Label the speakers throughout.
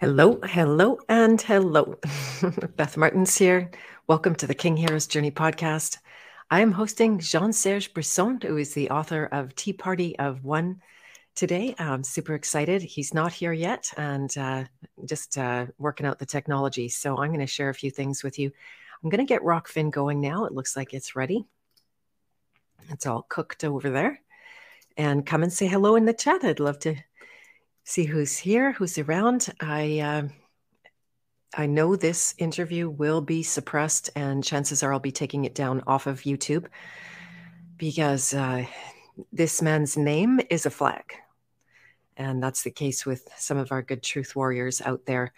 Speaker 1: Hello, hello, and hello. Beth Martins here. Welcome to the King Heroes Journey podcast. I am hosting Jean Serge Brisson, who is the author of Tea Party of One. Today, I'm super excited. He's not here yet and uh, just uh, working out the technology. So, I'm going to share a few things with you. I'm going to get Rokfin going now. It looks like it's ready. It's all cooked over there. And come and say hello in the chat. I'd love to see who's here, who's around. I uh, I know this interview will be suppressed, and chances are I'll be taking it down off of YouTube because uh, this man's name is a flag, and that's the case with some of our good truth warriors out there.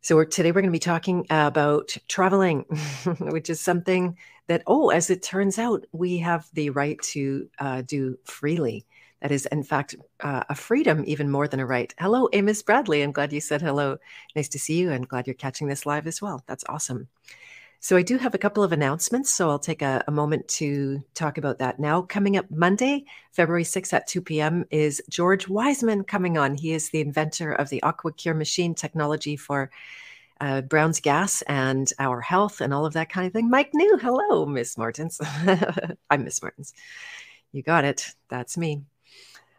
Speaker 1: So we're, today we're going to be talking about traveling, which is something that, oh, as it turns out, we have the right to uh, do freely. That is, in fact, uh, a freedom even more than a right. Hello, Amos Bradley. I'm glad you said hello. Nice to see you and glad you're catching this live as well. That's awesome. So, I do have a couple of announcements. So, I'll take a, a moment to talk about that now. Coming up Monday, February 6th at 2 p.m., is George Wiseman coming on. He is the inventor of the AquaCure machine technology for uh, Brown's gas and our health and all of that kind of thing. Mike New, hello, Miss Martins. I'm Miss Martins. You got it. That's me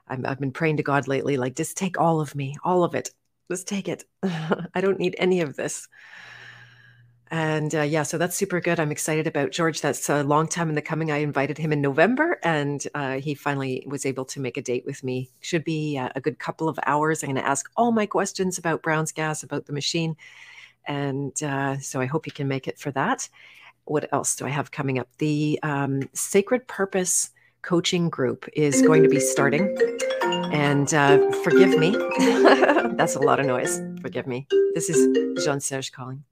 Speaker 1: i have been praying to God lately, like, just take all of me, all of it. Just take it. I don't need any of this. And uh, yeah, so that's super good. I'm excited about George. That's a long time in the coming. I invited him in November, and uh, he finally was able to make a date with me. Should be uh, a good couple of hours. I'm going to ask all my questions about Brown's gas, about the machine, and uh, so I hope he can make it for that. What else do I have coming up? The um, Sacred Purpose coaching group is going to be starting. And uh, forgive me, that's a lot of noise. Forgive me. This is Jean Serge calling.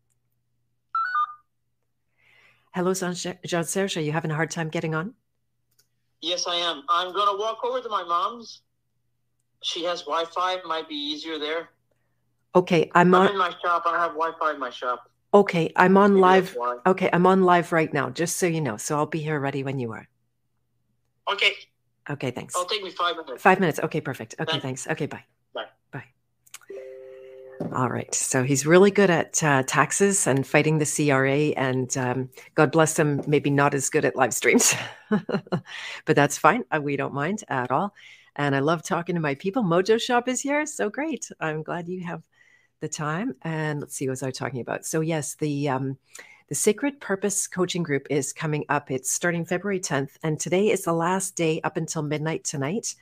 Speaker 1: Hello, Jean Serge. Are you having a hard time getting on?
Speaker 2: Yes, I am. I'm going to walk over to my mom's. She has Wi Fi. Might be easier there.
Speaker 1: Okay, I'm,
Speaker 2: I'm
Speaker 1: on.
Speaker 2: in my shop. I have Wi Fi in my shop.
Speaker 1: Okay, I'm on Maybe live. Okay, I'm on live right now, just so you know. So I'll be here ready when you are.
Speaker 2: Okay.
Speaker 1: Okay, thanks.
Speaker 2: It'll take me five minutes.
Speaker 1: Five minutes. Okay, perfect. Okay, thanks.
Speaker 2: thanks.
Speaker 1: Okay, bye.
Speaker 2: Bye.
Speaker 1: Bye. All right. So he's really good at uh, taxes and fighting the CRA, and um, God bless him, maybe not as good at live streams, but that's fine. Uh, we don't mind at all. And I love talking to my people. Mojo Shop is here. So great. I'm glad you have the time. And let's see what I was talking about. So, yes, the. Um, the Sacred Purpose Coaching Group is coming up. It's starting February 10th, and today is the last day up until midnight tonight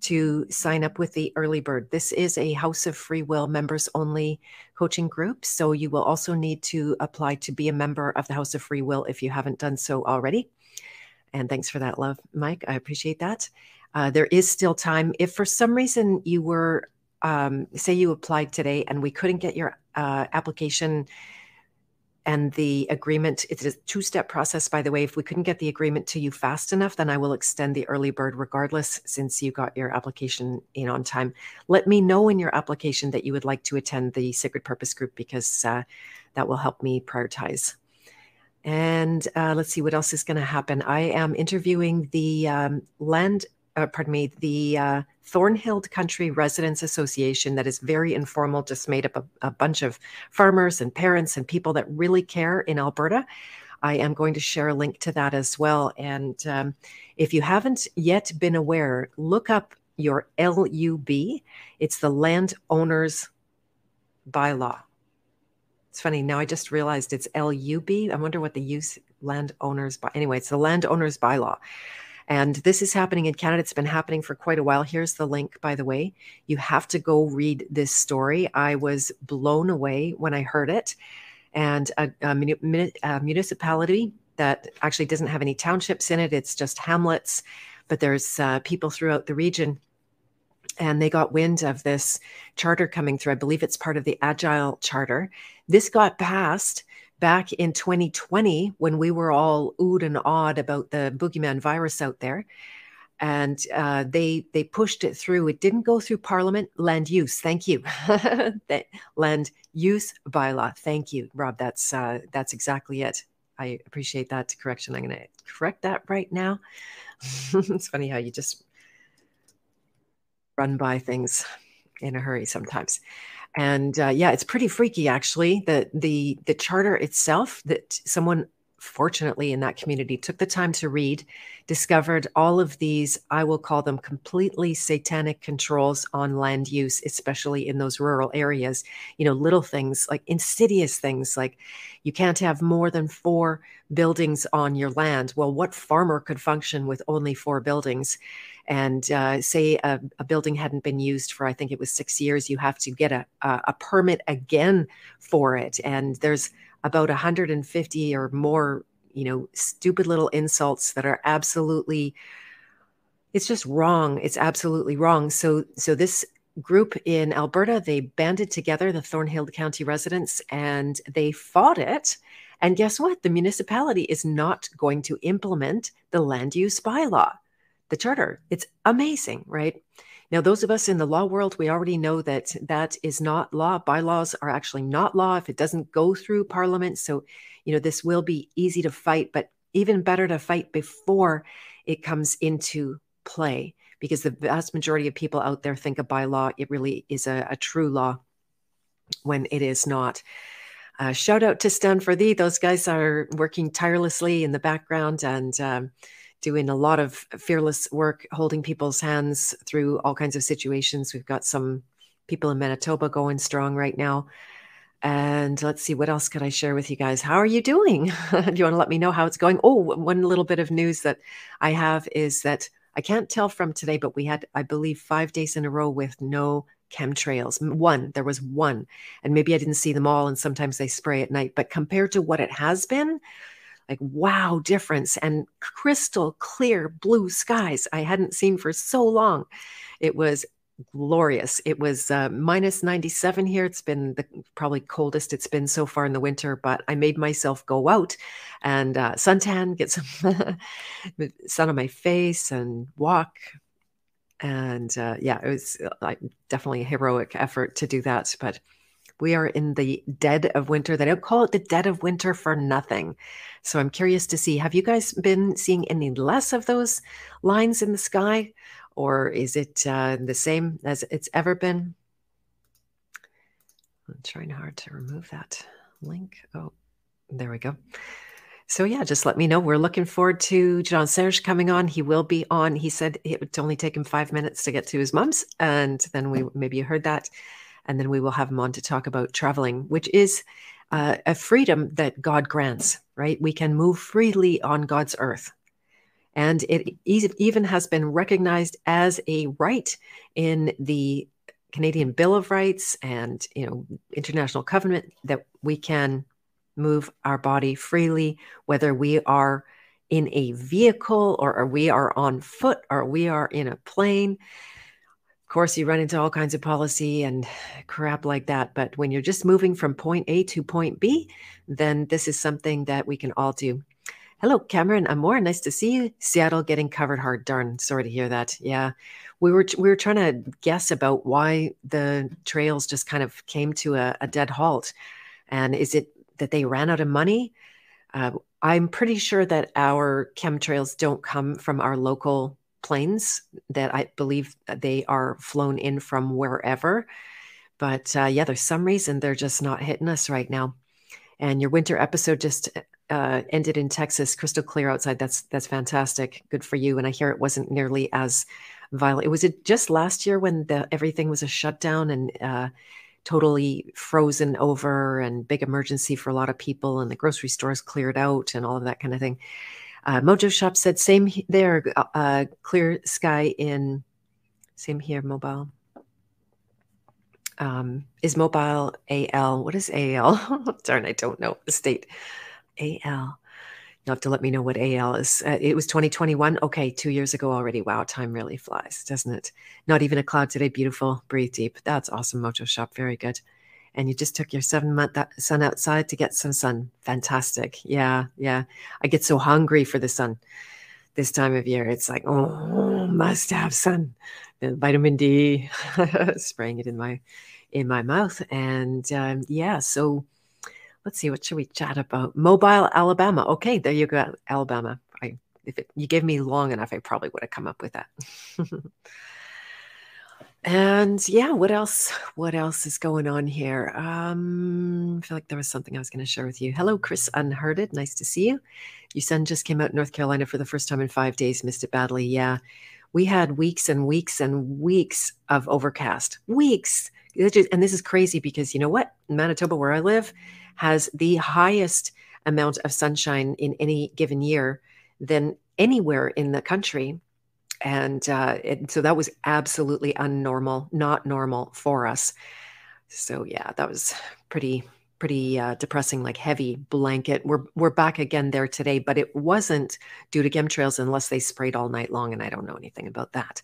Speaker 1: to sign up with the early bird. This is a House of Free Will members only coaching group. So you will also need to apply to be a member of the House of Free Will if you haven't done so already. And thanks for that love, Mike. I appreciate that. Uh, there is still time. If for some reason you were, um, say, you applied today and we couldn't get your uh, application and the agreement it's a two-step process by the way. If we couldn't get the agreement to you fast enough then i will extend the early bird regardless since you got your application in on time. Let me know in your application that you would like to attend the sacred purpose group because uh, that will help me prioritize. And uh, let's see what else is going to happen. I am interviewing the um, land uh, pardon me, the uh, Thorhild Country Residents Association that is very informal, just made up a, a, bunch of farmers and parents and people that really care in Alberta. I am going to share a link to that as well. And um, if you haven't yet been aware, look up your LUB. It's the Landowners Bylaw. It's funny, now I just realized it's LUB. I wonder what the use landowners by anyway, it's the landowners bylaw. And this is happening in Canada. It's been happening for quite a while. Here's the link, by the way. You have to go read this story. I was blown away when I heard it. And a, a, a municipality that actually doesn't have any townships in it, it's just hamlets, but there's uh, people throughout the region and they got wind of this charter coming through. I believe it's part of the Agile Charter. This got passed back in 2020 when we were all oohed and awed about the boogeyman virus out there and uh, they they pushed it through. It didn't go through Parliament. Land use, thank you. land use bylaw, thank you, Rob. That's uh, that's exactly it. I appreciate that correction. I'm going to correct that right now. it's funny how you just run by things in a hurry sometimes. And uh, yeah, it's pretty freaky actually. The the the charter itself that someone fortunately in that community took the time to read discovered all of these i will call them completely satanic controls on land use especially in those rural areas you know little things like insidious things like you can't have more than four buildings on your land well what farmer could function with only four buildings and uh, say a, a, building hadn't been used for i think it was six years you have to get a, a, a permit again for it and there's about 150 or more, you know, stupid little insults that are absolutely it's just wrong. It's absolutely wrong. So so this group in Alberta, they banded together the Thorhild County residents and they fought it. And guess what? The municipality is not going to implement the land use bylaw, the charter. It's amazing, right? Now, those of us in the law world, we already know that that is not law. Bylaws are actually not law if it doesn't go through Parliament. So, you know, this will be easy to fight, but even better to fight before it comes into play because the vast majority of people out there think a bylaw, it really is a, a true law when it is not. Uh, shout out to Stand for Thee. Those guys are working tirelessly in the background and um, doing a lot of fearless work, holding people's hands through all kinds of situations. We've got some people in Manitoba going strong right now. And let's see, what else could I share with you guys? How are you doing? Do you want to let me know how it's going? Oh, one little bit of news that I have is that I can't tell from today, but we had, I believe, five days in a row with no chemtrails. One, there was one, and maybe I didn't see them all, and sometimes they spray at night. But compared to what it has been, like wow difference and crystal clear blue skies I hadn't seen for so long. It was glorious. It was uh, minus 97 here. It's been the probably coldest it's been so far in the winter, but I made myself go out and uh, suntan, get some sun on my face and walk. And uh, yeah, it was like definitely a heroic effort to do that. But we are in the dead of winter. They don't call it the dead of winter for nothing. So I'm curious to see have you guys been seeing any less of those lines in the sky? Or is it uh, the same as it's ever been? I'm trying hard to remove that link. Oh, there we go. So yeah, just let me know. We're looking forward to Jean Serge coming on. He will be on. He said it would only take him five minutes to get to his mom's, and then we maybe you heard that and then we will have him on to talk about traveling, which is uh, a freedom that God grants, right? We can move freely on God's earth. And it even has been recognized as a right in the Canadian Bill of Rights and you know international covenant that we can move our body freely, whether we are in a vehicle or, or we are on foot or we are in a plane of course, you run into all kinds of policy and crap like that. But when you're just moving from point A to point B, then this is something that we can all do. Hello, Cameron Amore. Nice to see you. Seattle getting covered hard. Darn, sorry to hear that. Yeah, we were we were trying to guess about why the trails just kind of came to a, a dead halt, and is it that they ran out of money? Uh, I'm pretty sure that our chemtrails don't come from our local planes that I believe they are flown in from wherever. But uh, yeah, there's some reason they're just not hitting us right now. And your winter episode just uh, ended in Texas, crystal clear outside. That's that's fantastic. Good for you. And I hear it wasn't nearly as violent. It was it just last year when the everything was a shutdown and uh, totally frozen over and big emergency for a lot of people, and the grocery stores cleared out and all of that kind of thing. Uh, Mojo Shop said, same there, uh, uh, clear sky in, same here, mobile. Um, is mobile AL? What is AL? Darn, I don't know the state. AL. You'll have to let me know what AL is. Uh, it was 2021. Okay, two years ago already. Wow, time really flies, doesn't it? Not even a cloud today. Beautiful. Breathe deep. That's awesome, Mojo Shop. Very good and you just took your seven month son outside to get some sun. Fantastic. Yeah, yeah. I get so hungry for the sun this time of year. It's like, oh, must have sun. The vitamin D, spraying it in my in my mouth, and um, yeah. So let's see, what should we chat about? Mobile Alabama. Okay, there you go, Alabama. I if it, you gave me long enough, I probably would have come up with that. and yeah, what else? What else is going on here? Um, I feel like there was something I was going to share with you. Hello, Chris Unhurted. Nice to see you. Your son just came out in North Carolina for the first time in five days. Missed it badly. Yeah, we had weeks and weeks and weeks of overcast. Weeks. And this is crazy because you know what? Manitoba, where I live, has the highest amount of sunshine in any given year than anywhere in the country and uh, it, so that was absolutely unnormal, not normal for us. So yeah, that was pretty pretty uh, depressing, like heavy blanket. We're we're back again there today, but it wasn't due to chemtrails unless they sprayed all night long, and I don't know anything about that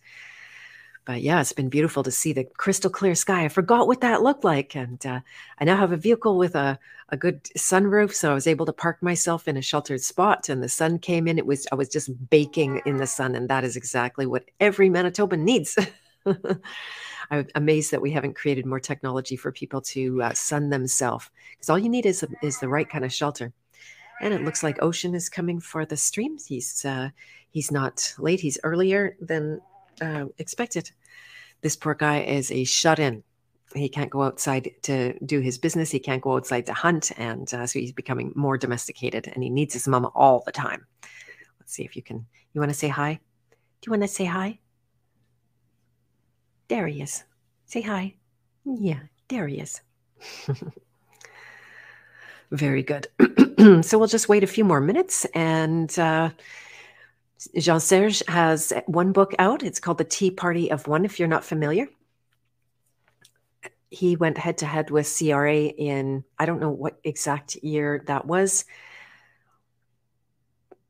Speaker 1: but yeah, it's been beautiful to see the crystal clear sky. I forgot what that looked like. And uh, I now have a vehicle with a, a good sunroof. So I was able to park myself in a sheltered spot and the sun came in. It was, I was just baking in the sun. And that is exactly what every Manitoban needs. I'm amazed that we haven't created more technology for people to uh, sun themselves because all you need is, is the right kind of shelter. And it looks like Ocean is coming for the stream. He's, uh, he's not late. He's earlier than uh, expected. This poor guy is a shut in. He can't go outside to do his business. He can't go outside to hunt. And uh, so he's becoming more domesticated and he needs his mama all the time. Let's see if you can. You want to say hi? Do you want to say hi? There he is. Say hi. Yeah, there he is. Very good. so we'll just wait a few more minutes and uh, Jean Serge has one book out. It's called The Tea Party of One, if you're not familiar. He went head to head with CRA in, I don't know what exact year that was,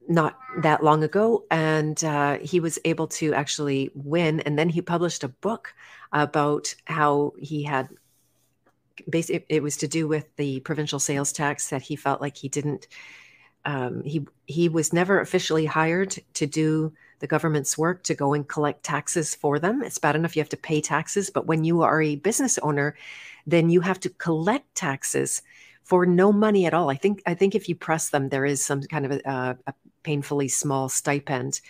Speaker 1: not that long ago. And uh, he was able to actually win. And then he published a book about how he had basically, it was to do with the provincial sales tax that he felt like he didn't um, he he was never officially hired to do the government's work to go and collect taxes for them. It's bad enough you have to pay taxes, but when you are a business owner, then you have to collect taxes for no money at all. I think I think if you press them, there is some kind of a, a painfully small stipend.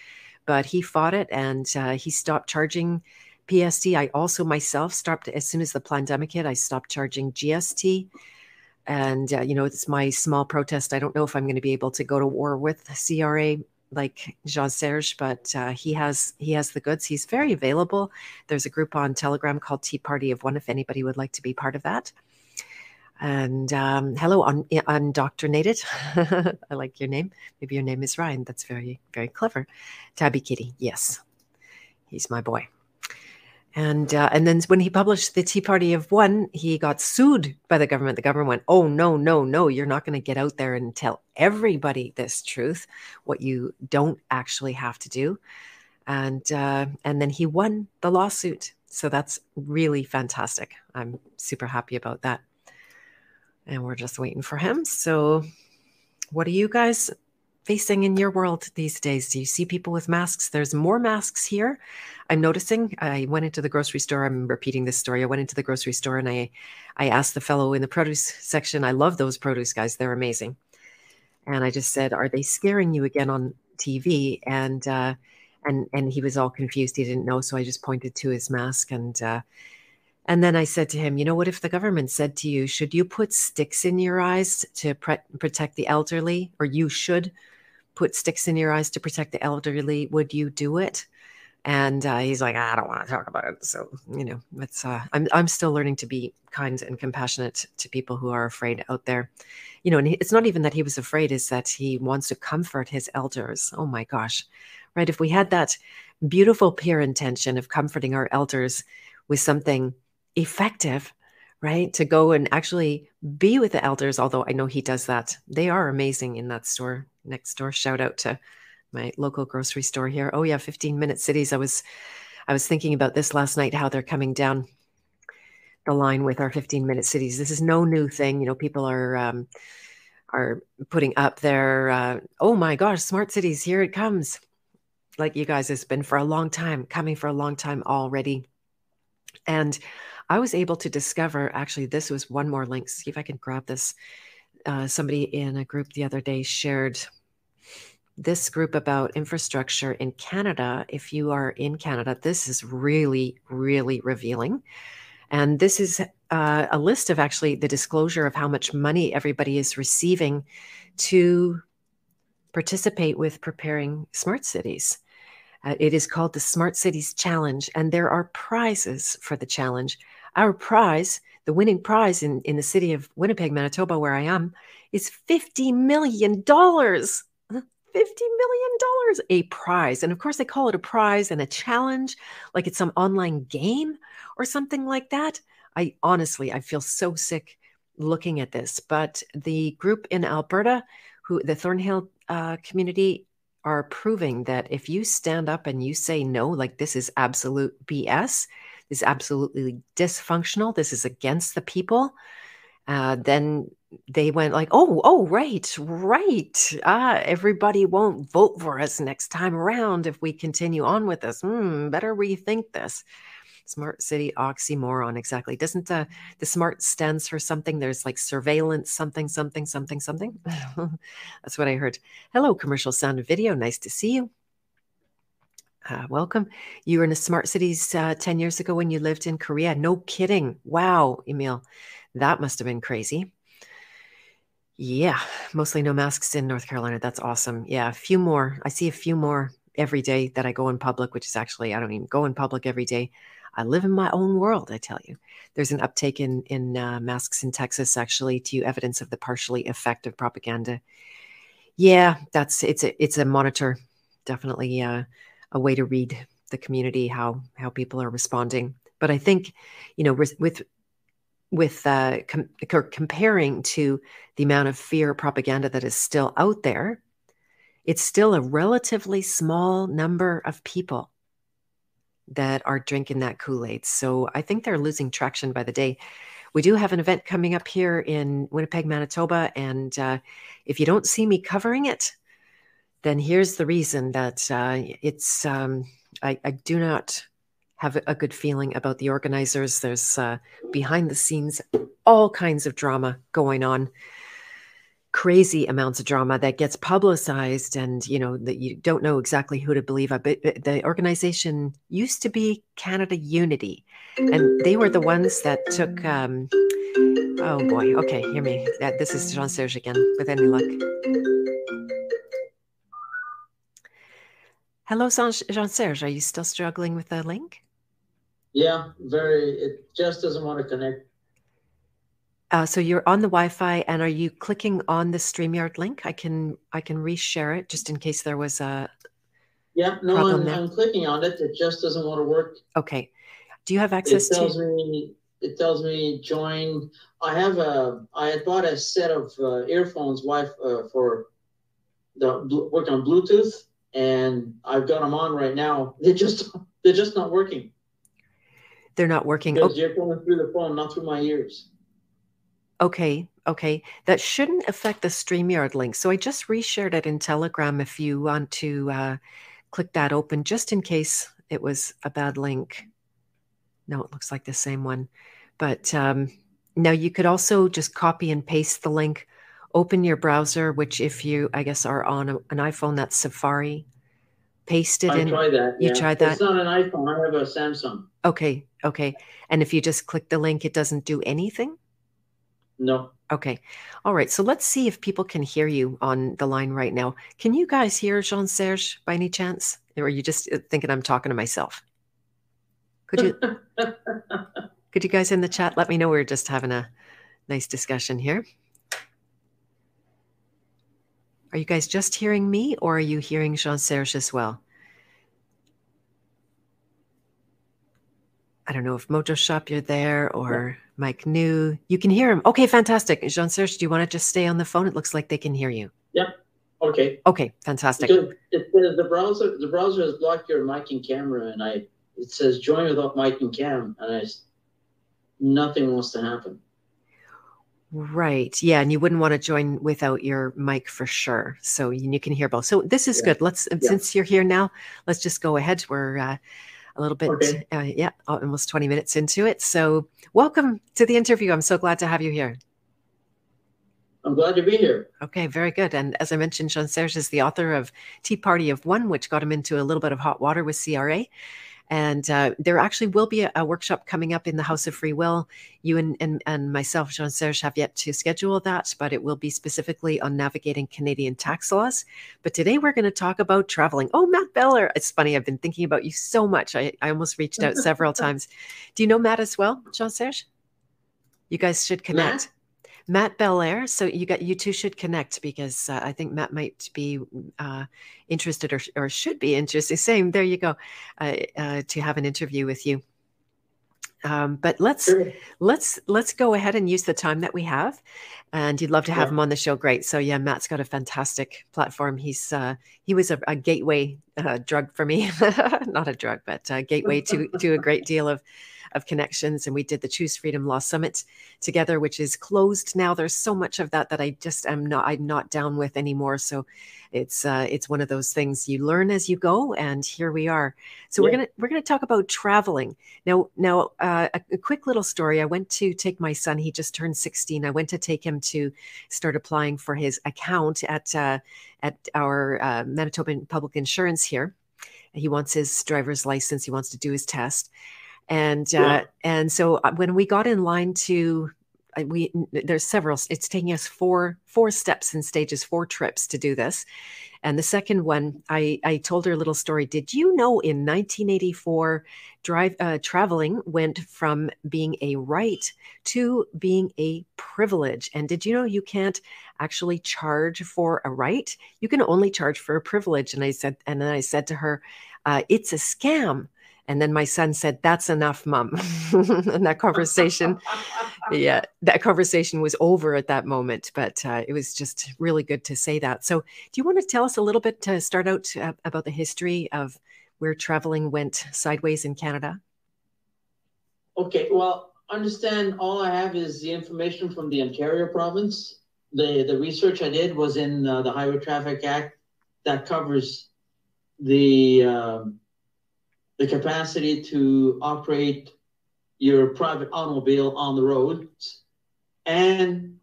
Speaker 1: But he fought it, and uh, he stopped charging PST. I also myself stopped as soon as the pandemic hit. I stopped charging GST and uh, you know it's my small protest. I don't know if i'm going to be able to go to war with cra like jean serge but uh, he has he has the goods. He's very available. There's a group on telegram called tea party of one if anybody would like to be part of that. And um, hello un- undoctrinated. I like your name. Maybe your name is ryan. That's very very clever. Tabby kitty yes. He's my boy and uh, and then when he published the Tea Party of One, he got sued by the government. The government went, "Oh no, no, no! You're not going to get out there and tell everybody this truth. What you don't actually have to do." And uh, and then he won the lawsuit. So that's really fantastic. I'm super happy about that. And we're just waiting for him. So, what do you guys facing in your world these days? Do you see people with masks? There's more masks here. I'm noticing. I went into the grocery store. I'm repeating this story. I went into the grocery store and I, I asked the fellow in the produce section. I love those produce guys. They're amazing. And I just said, "Are they scaring you again on TV?" And uh, and and he was all confused. He didn't know. So I just pointed to his mask and. Uh, and then I said to him, You know what? If the government said to you, Should you put sticks in your eyes to pre- protect the elderly, or you should put sticks in your eyes to protect the elderly, would you do it? And uh, he's like, I don't want to talk about it. So you know, it's uh, I'm I'm still learning to be kind and compassionate to people who are afraid out there. You know, and it's not even that he was afraid; is that he wants to comfort his elders. Oh my gosh, right? If we had that beautiful pure intention of comforting our elders with something effective, right? To go and actually be with the elders, although I know he does that. They are amazing in that store next door. Shout out to my local grocery store here. Oh yeah, 15 minute cities. I was I was thinking about this last night how they're coming down the line with our 15 minute cities. This is no new thing. You know, people are um, are putting up their uh, oh my gosh, smart cities, here it comes. Like you guys, it's been for a long time, coming for a long time already. And I was able to discover actually, this was one more link. See if I can grab this. Uh, somebody in a group the other day shared this group about infrastructure in Canada. If you are in Canada, this is really, really revealing. And this is uh, a list of actually the disclosure of how much money everybody is receiving to participate with preparing smart cities. Uh, it is called the Smart Cities Challenge, and there are prizes for the challenge. Our prize, the winning prize in, in the city of Winnipeg, Manitoba, where I am, is $50 million. $50 million a prize. And of course, they call it a prize and a challenge, like it's some online game or something like that. I honestly, I feel so sick looking at this. But the group in Alberta, who the Thorhild uh, community, are proving that if you stand up and you say no, like this is absolute BS, this is absolutely dysfunctional, this is against the people, uh, then they went like, oh, oh, right, right. Ah, everybody won't vote for us next time around if we continue on with this. Hmm, better rethink this. Smart city oxymoron, exactly. Doesn't uh, the smart stands for something? There's like surveillance, something, something, something, something. That's what I heard. Hello, commercial sound and video. Nice to see you. Uh, welcome. You were in the smart cities uh, 10 years ago when you lived in Korea. No kidding. Wow, Emil. That must have been crazy. Yeah, mostly no masks in North Carolina. That's awesome. Yeah, a few more. I see a few more every day that I go in public, which is actually, I don't even go in public every day. I live in my own world, I tell you. There's an uptake in, in uh, masks in Texas, actually, to evidence of the partially effective propaganda. Yeah, that's it's a it's a monitor, definitely uh, a way to read the community how how people are responding. But I think, you know, with with uh, com- comparing to the amount of fear propaganda that is still out there, it's still a relatively small number of people that are drinking that Kool Aid. So I think they're losing traction by the day. We do have an event coming up here in Winnipeg, Manitoba. And uh, if you don't see me covering it, then here's the reason that uh, it's, um, I, I, do not have a good feeling about the organizers. There's uh, behind the scenes all kinds of drama going on. Crazy amounts of drama that gets publicized and you know that you don't know exactly who to believe but the organization used to be canada unity and they were the ones that took um, oh boy. Okay hear me. This is jean serge again with any luck hello jean serge are you still struggling with the link
Speaker 2: yeah very it just doesn't want to connect
Speaker 1: uh, so you're on the Wi-Fi, and are you clicking on the Streamyard link? I can I can reshare it just in case there was a.
Speaker 2: Yeah, no, I'm, I'm, clicking on it. It just doesn't want to work.
Speaker 1: Okay. Do you have access
Speaker 2: it tells
Speaker 1: to?
Speaker 2: Me, it tells me join. I have a. I had bought a set of uh, earphones, Wi uh, for the work on Bluetooth, and I've got them on right now. They're just they're just not working.
Speaker 1: They're not working.
Speaker 2: Because oh. you're going through the phone, not through my ears.
Speaker 1: Okay, okay. That shouldn't affect the StreamYard link. So I just reshared it in Telegram if you want to uh, click that open, just in case it was a bad link. No, it looks like the same one. But um, now you could also just copy and paste the link, open your browser, which if you, I guess, are on a, an iPhone, that's Safari. Paste it
Speaker 2: I
Speaker 1: in.
Speaker 2: tried that.
Speaker 1: You
Speaker 2: yeah.
Speaker 1: tried that?
Speaker 2: It's not an iPhone. I have a Samsung.
Speaker 1: Okay, okay. And if you just click the link, it doesn't do anything?
Speaker 2: No.
Speaker 1: Okay. All right. So let's see if people can hear you on the line right now. Can you guys hear Jean Serge by any chance? Or are you just uh, thinking I'm talking to myself? Could you could you guys in the chat let me know we're just having a nice discussion here? Are you guys just hearing me or are you hearing Jean Serge as well? I don't know if Mojo Shop you're there or Mike New. You can hear him. Okay, fantastic. Jean Serge, do you want to just stay on the phone? It looks like they can hear you.
Speaker 2: Yep. Okay.
Speaker 1: Okay, fantastic.
Speaker 2: It the browser the browser has blocked your mic and camera, and I it says join without mic and cam, and I nothing wants to happen.
Speaker 1: Right. Yeah, and you wouldn't want to join without your mic for sure. So you can hear both. So this is yeah. good. Let's yeah. since you're here now, let's just go ahead. We're uh, a little bit, okay. uh, yeah, almost 20 minutes into it. So, welcome to the interview. I'm so glad to have you here.
Speaker 3: I'm glad to be here.
Speaker 1: Okay, very good. And as I mentioned, Jean Serge is the author of Tea Party of One, which got him into a little bit of hot water with CRA. And uh, there actually will be a, a, workshop coming up in the House of Free Will. You and, and, and myself, Jean Serge, have yet to schedule that, but it will be specifically on navigating Canadian tax laws. But today we're going to talk about traveling. Oh, Matt Belair. It's funny. I've been thinking about you so much. I, I almost reached out several times. Do you know Matt as well, Jean Serge? You guys should connect. Matt? Matt Belair. So you got you two should connect because uh, I think Matt might be uh, interested or, or should be interested. Same. There you go. Uh, uh, to have an interview with you. Um, but let's sure. let's let's go ahead and use the time that we have. And you'd love to have yeah. him on the show. Great. So yeah, Matt's got a fantastic platform. He's uh, he was a, a gateway uh, drug for me, not a drug, but a gateway to to a great deal of of connections. And we did the Choose Freedom Law Summit together, which is closed now. There's so much of that that I just am not I'm not down with anymore. So it's uh, it's one of those things you learn as you go, and here we are. So yeah. we're gonna we're gonna talk about traveling now. Now uh, a, a quick little story. I went to take my son. He just turned 16. I went to take him to start applying for his account at uh, at our uh, Manitoban Public Insurance here. He wants his driver's license. He wants to do his test and yeah. uh, and so uh, when we got in line to uh, we there's several it's taking us four four steps and stages four trips to do this. And the second one i i told her a little story. Did you know in 1984 drive uh, traveling went from being a right to being a privilege? And did you know you can't actually charge for a right? You can only charge for a privilege. And i said and then i said to her uh, it's a scam and then my son said, That's enough, mom. and that conversation, yeah, that conversation was over at that moment. But uh, it was just really good to say that. So, do you want to tell us a little bit to start out uh, about the history of where traveling went sideways in Canada?
Speaker 3: Okay, well, understand all I have is the information from the Ontario province. The, the research I did was in uh, the Highway Traffic Act that covers the. Um, the capacity to operate your private automobile on the road. And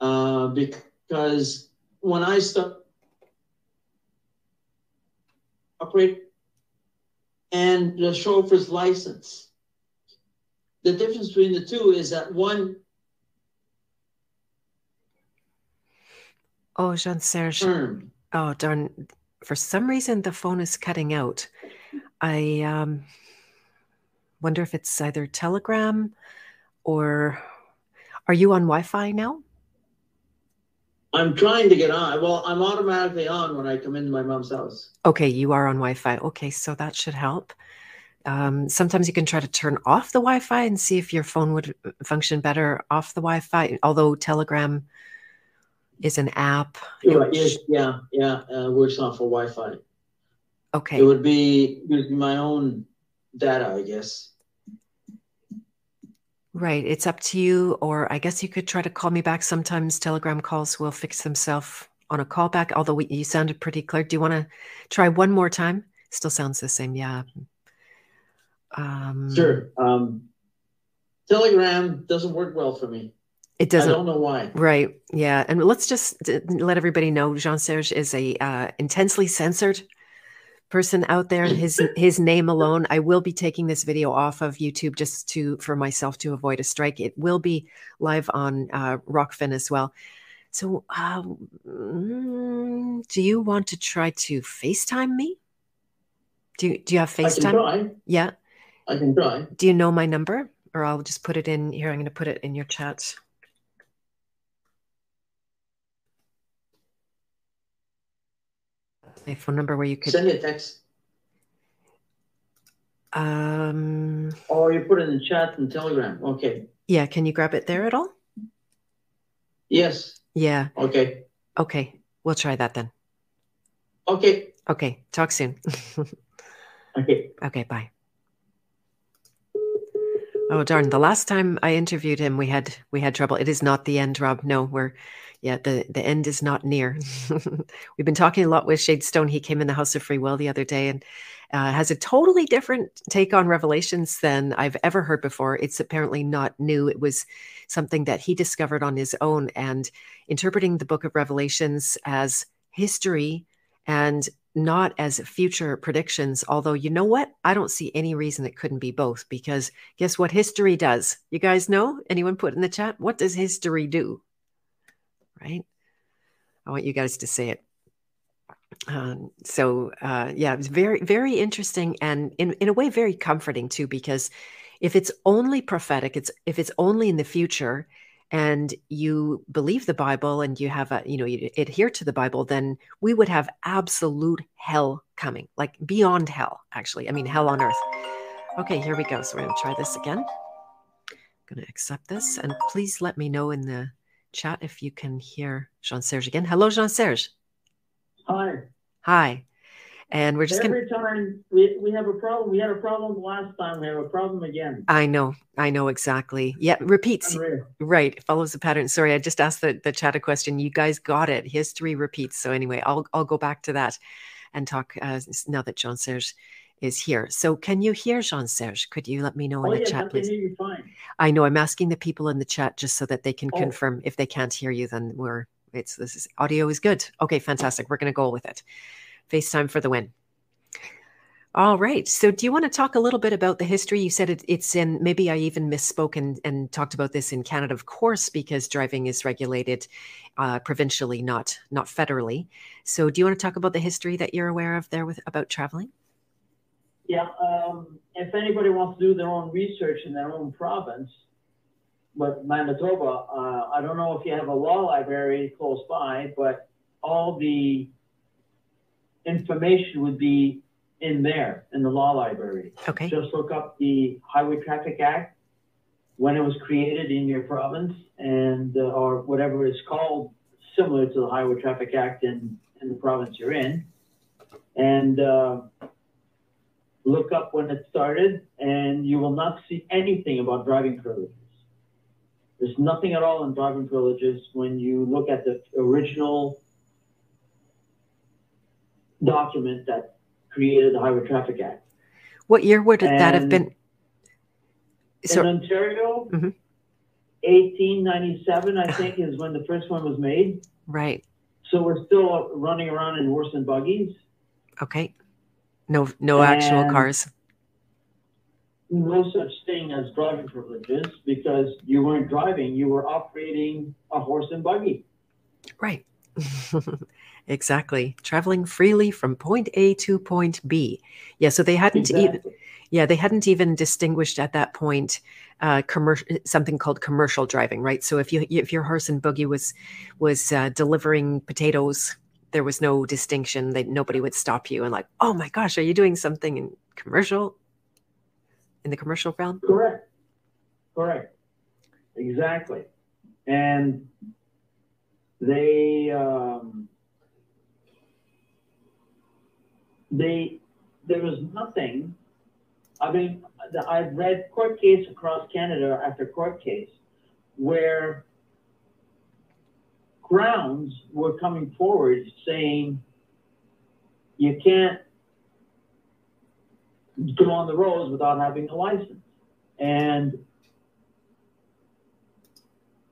Speaker 3: uh, because when I start operate and the chauffeur's license, the difference between the two is that one
Speaker 1: Oh, Jean Serge. Oh, darn for some reason the phone is cutting out. I um, wonder if it's either Telegram or are you on Wi-Fi now?
Speaker 3: I'm trying to get on. Well, I'm automatically on when I come into my mom's house.
Speaker 1: Okay, you are on Wi-Fi. Okay, so that should help. Um, sometimes you can try to turn off the Wi-Fi and see if your phone would function better off the Wi-Fi. Although Telegram is an app.
Speaker 3: yeah, yeah, uh, works off of Wi-Fi.
Speaker 1: Okay.
Speaker 3: It would be my own data, I guess.
Speaker 1: Right. It's up to you, or I guess you could try to call me back. Sometimes Telegram calls will fix themselves on a callback. Although we, you sounded pretty clear. Do you want to try one more time? Still sounds the same. Yeah.
Speaker 3: Um, sure. Um, Telegram doesn't work well for me.
Speaker 1: It doesn't. I
Speaker 3: don't know why.
Speaker 1: Right. Yeah. And let's just let everybody know Jean Serge is a uh, intensely censored person out there. His his name alone. I will be taking this video off of YouTube just to for myself to avoid a strike. It will be live on uh, Rokfin as well. So, uh, do you want to try to FaceTime me? Do you, do you have FaceTime? I can
Speaker 3: try.
Speaker 1: Yeah.
Speaker 3: I can try.
Speaker 1: Do you know my number? Or I'll just put it in here. I'm going to put it in your chat. My phone number where you could
Speaker 3: send me a text.
Speaker 1: Um.
Speaker 3: Oh, you put it in the chat and Telegram. Okay.
Speaker 1: Yeah. Can you grab it there at all?
Speaker 3: Yes.
Speaker 1: Yeah.
Speaker 3: Okay.
Speaker 1: Okay. We'll try that then.
Speaker 3: Okay.
Speaker 1: Okay. Talk soon.
Speaker 3: okay.
Speaker 1: Okay. Bye. Oh darn! The last time I interviewed him, we had we had trouble. It is not the end, Rob. No, we're yeah, the the end is not near. We've been talking a lot with Shade Stone. He came in the House of Free Will the other day and uh, has a totally different take on Revelations than I've ever heard before. It's apparently not new. It was something that he discovered on his own and interpreting the Book of Revelations as history and not as future predictions. Although, you know what? I don't see any reason it couldn't be both because guess what history does? You guys know? Anyone put in the chat? What does history do? Right? I want you guys to say it. Um, so, uh, yeah, it was very, very interesting and in, in a way very comforting too, because if it's only prophetic, it's if it's only in the future, and you believe the Bible and you have a, you know, you adhere to the Bible, then we would have absolute hell coming, like beyond hell, actually. I mean, hell on earth. Okay, here we go. So we're going to try this again. I'm going to accept this. And please let me know in the chat if you can hear Jean Serge again. Hello, Jean Serge.
Speaker 3: Hi.
Speaker 1: Hi. And we're just
Speaker 3: Every
Speaker 1: gonna
Speaker 3: time we, we have a problem, we had a problem last time, we have a problem again.
Speaker 1: I know, I know exactly. Yeah, repeats.
Speaker 3: Unreal.
Speaker 1: Right. Follows the pattern. Sorry, I just asked the, the chat a question. You guys got it. History repeats. So anyway, I'll I'll go back to that and talk uh, now that Jean Serge is here. So can you hear Jean Serge? Could you let me know in
Speaker 3: Oh,
Speaker 1: the
Speaker 3: yes,
Speaker 1: chat, please?
Speaker 3: hear you fine.
Speaker 1: I know I'm asking the people in the chat just so that they can
Speaker 3: Oh.
Speaker 1: confirm. If they can't hear you, then we're it's this is audio is good. Okay, fantastic. We're gonna go with it. FaceTime for the win. All right. So, do you want to talk a little bit about the history? You said it, it's in, maybe I even misspoke and, and talked about this in Canada, of course, because driving is regulated uh, provincially, not not federally. So, do you want to talk about the history that you're aware of there with about traveling?
Speaker 3: Yeah, um, if anybody wants to do their own research in their own province, but Manitoba, uh, I don't know if you have a law library close by, but all the information would be in there in the law library.
Speaker 1: Okay.
Speaker 3: Just look up the Highway Traffic Act, when it was created in your province, and uh, or whatever it's called, similar to the Highway Traffic Act in, in the province you're in, and uh, look up when it started, and you will not see anything about driving privileges. There's nothing at all in driving privileges when you look at the original document that created the Highway Traffic Act.
Speaker 1: What year would that have
Speaker 3: And-
Speaker 1: been?
Speaker 3: in
Speaker 1: So,
Speaker 3: Ontario,
Speaker 1: Mhm.
Speaker 3: 1897, I think, is when the first one was made.
Speaker 1: right.
Speaker 3: So we're still running around in horse and buggies.
Speaker 1: Okay. No, no actual
Speaker 3: And-
Speaker 1: cars.
Speaker 3: No such thing as driving privileges because you weren't driving, you were operating a horse and buggy.
Speaker 1: Right. exactly. Traveling freely from point A to point B. Yeah. So they hadn't even. Yeah, they hadn't even distinguished at that point uh, commercial something called commercial driving, right? So if you if your horse and buggy was was uh, delivering potatoes, there was no distinction. That nobody would stop you and like, oh my gosh, are you doing something in commercial? In the commercial realm?
Speaker 3: Correct. Correct. Exactly. And they um, they there was nothing. I mean, I've read court case across Canada after court case where grounds were coming forward saying you can't go on the roads without having a license. And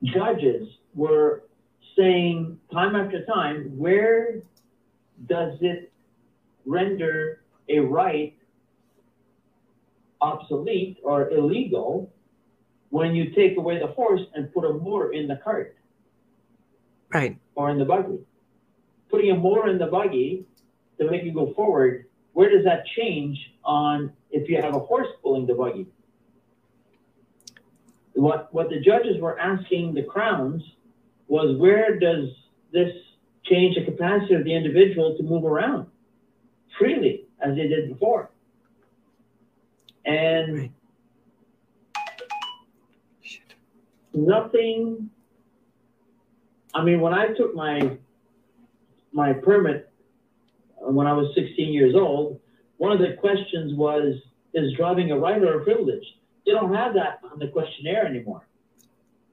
Speaker 3: judges were saying time after time, where does it render a right obsolete or illegal when you take away the horse and put a moor in the cart
Speaker 1: Right.
Speaker 3: or in the buggy? Putting a moor in the buggy to make you go forward, where does that change on if you have a horse pulling the buggy? What, what the judges were asking the crowns was where does this change the capacity of the individual to move around freely as they did before? And
Speaker 1: Right.
Speaker 3: Nothing. I mean, when I took my my permit uh, when I was 16 years old, one of the questions was, "Is driving a right or a privilege?" they don't have that on the questionnaire anymore.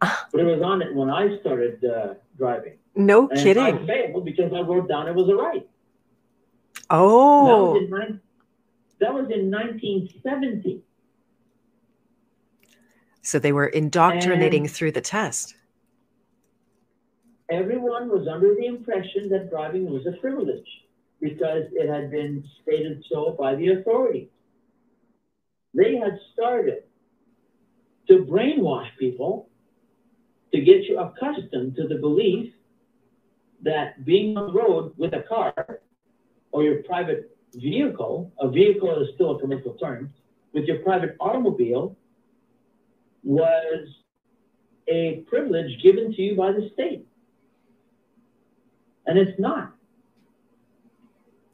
Speaker 3: but it was on it when I started uh, driving.
Speaker 1: No
Speaker 3: and
Speaker 1: kidding.
Speaker 3: I failed because I wrote down it was a right.
Speaker 1: Oh.
Speaker 3: That was in, that was in 1970.
Speaker 1: So they were indoctrinating
Speaker 3: And-
Speaker 1: through the test.
Speaker 3: Everyone was under the impression that driving was a privilege because it had been stated so by the authorities. They had started to brainwash people to get you accustomed to the belief that being on the road with a car or your private vehicle, a vehicle is still a commercial term, with your private automobile was a privilege given to you by the state. And it's not.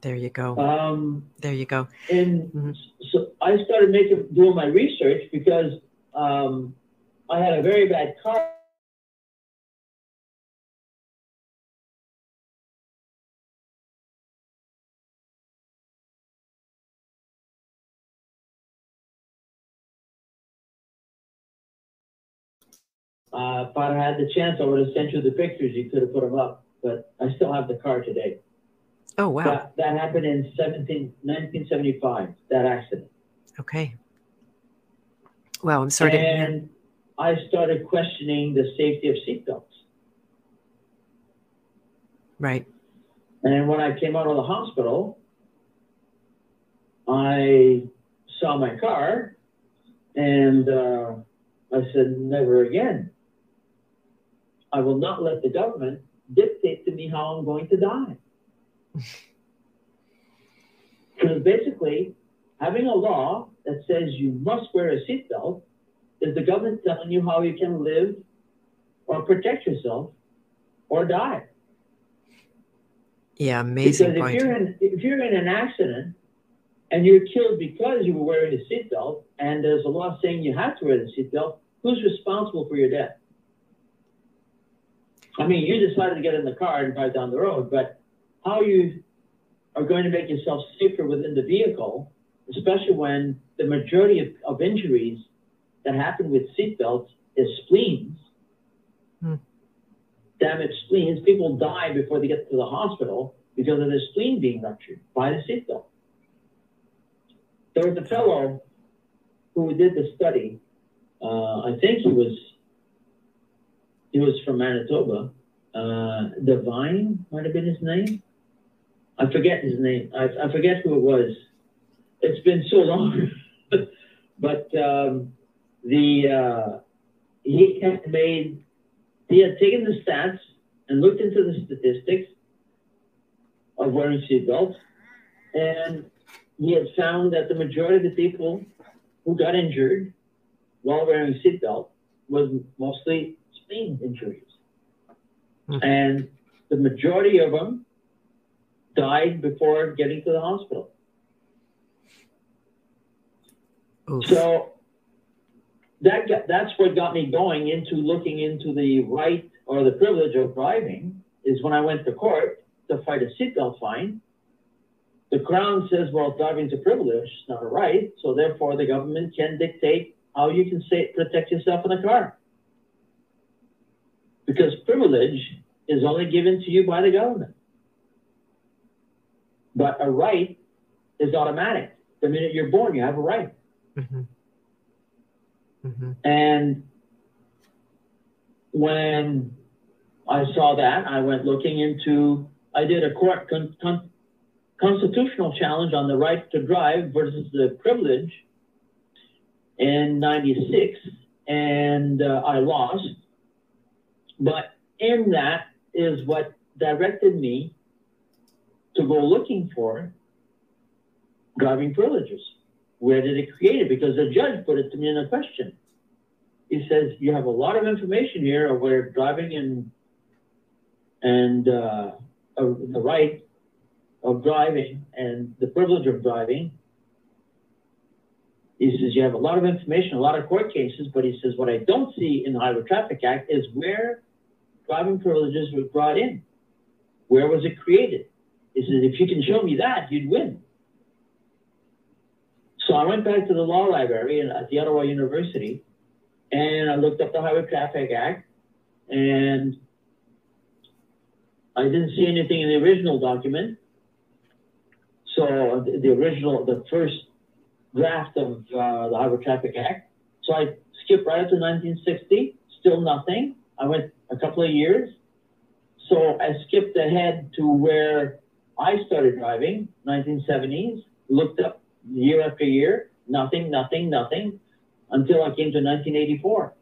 Speaker 1: There you go.
Speaker 3: Um,
Speaker 1: There you go.
Speaker 3: and
Speaker 1: Mhm.
Speaker 3: so I started making doing my research because um, I had a very bad car. Uh, if I had the chance, I would have sent you the pictures. You could have put them up, but I still have the car today.
Speaker 1: Oh, wow.
Speaker 3: That, that happened in 17, 1975, that accident.
Speaker 1: Okay. Well, I'm sorry to
Speaker 3: and I started questioning the safety of seatbelts.
Speaker 1: Right.
Speaker 3: And when I came out of the hospital, I saw my car and uh, I said, never again. I will not let the government dictate to me how I'm going to die. Because basically, having a law that says you must wear a seatbelt is the government telling you how you can live or protect yourself or die.
Speaker 1: Yeah, amazing
Speaker 3: Because if
Speaker 1: point.
Speaker 3: you're in if you're in an accident and you're killed because you were wearing a seatbelt, and there's a law saying you have to wear the seatbelt, who's responsible for your death? I mean, you decided to get in the car and drive down the road, but how you are going to make yourself safer within the vehicle, especially when the majority of, of injuries that happen with seatbelts is spleens.
Speaker 1: Hmm.
Speaker 3: Damaged spleens. People die before they get to the hospital because of their spleen being ruptured by the seatbelt. There was a fellow who did the study. Uh, I think he was he was from Manitoba. Uh, Divine might have been his name. I forget his name. I, I forget who it was. It's been so long. but um, the uh, he had made he had taken the stats and looked into the statistics of wearing seatbelts, and he had found that the majority of the people who got injured while wearing seatbelt was mostly injuries.
Speaker 1: Hmm.
Speaker 3: And the majority of them died before getting to the hospital.
Speaker 1: Oof.
Speaker 3: So that got, that's what got me going into looking into the right or the privilege of driving is when I went to court to fight a seatbelt fine. The Crown says, well, driving's a privilege, it's not a right, so therefore the government can dictate how you can say, protect yourself in a car. Because privilege is only given to you by the government. But a right is automatic. The minute you're born, you have a right.
Speaker 1: Mhm. Mhm.
Speaker 3: And when I saw that, I went looking into, I did a court con, con, constitutional challenge on the right to drive versus the privilege in 96, and uh, I lost. But in that is what directed me to go looking for driving privileges. Where did it create it? Because the judge put it to me in a question. He says, you have a lot of information here of where driving and, and uh, the right of driving and the privilege of driving. He says, you have a lot of information, a lot of court cases, but he says, what I don't see in the Highway Traffic Act is where driving privileges were brought in. Where was it created? He said, if you can show me that, you'd win. So I went back to the law library at the Ottawa University and I looked up the Highway Traffic Act and I didn't see anything in the original document. So the, the original, the first draft of uh, the Highway Traffic Act. So I skipped right up to 1960, still nothing. I went a couple of years. So I skipped ahead to where I started driving, 1970s, looked up year after year, nothing, nothing, nothing, until I came to 1984.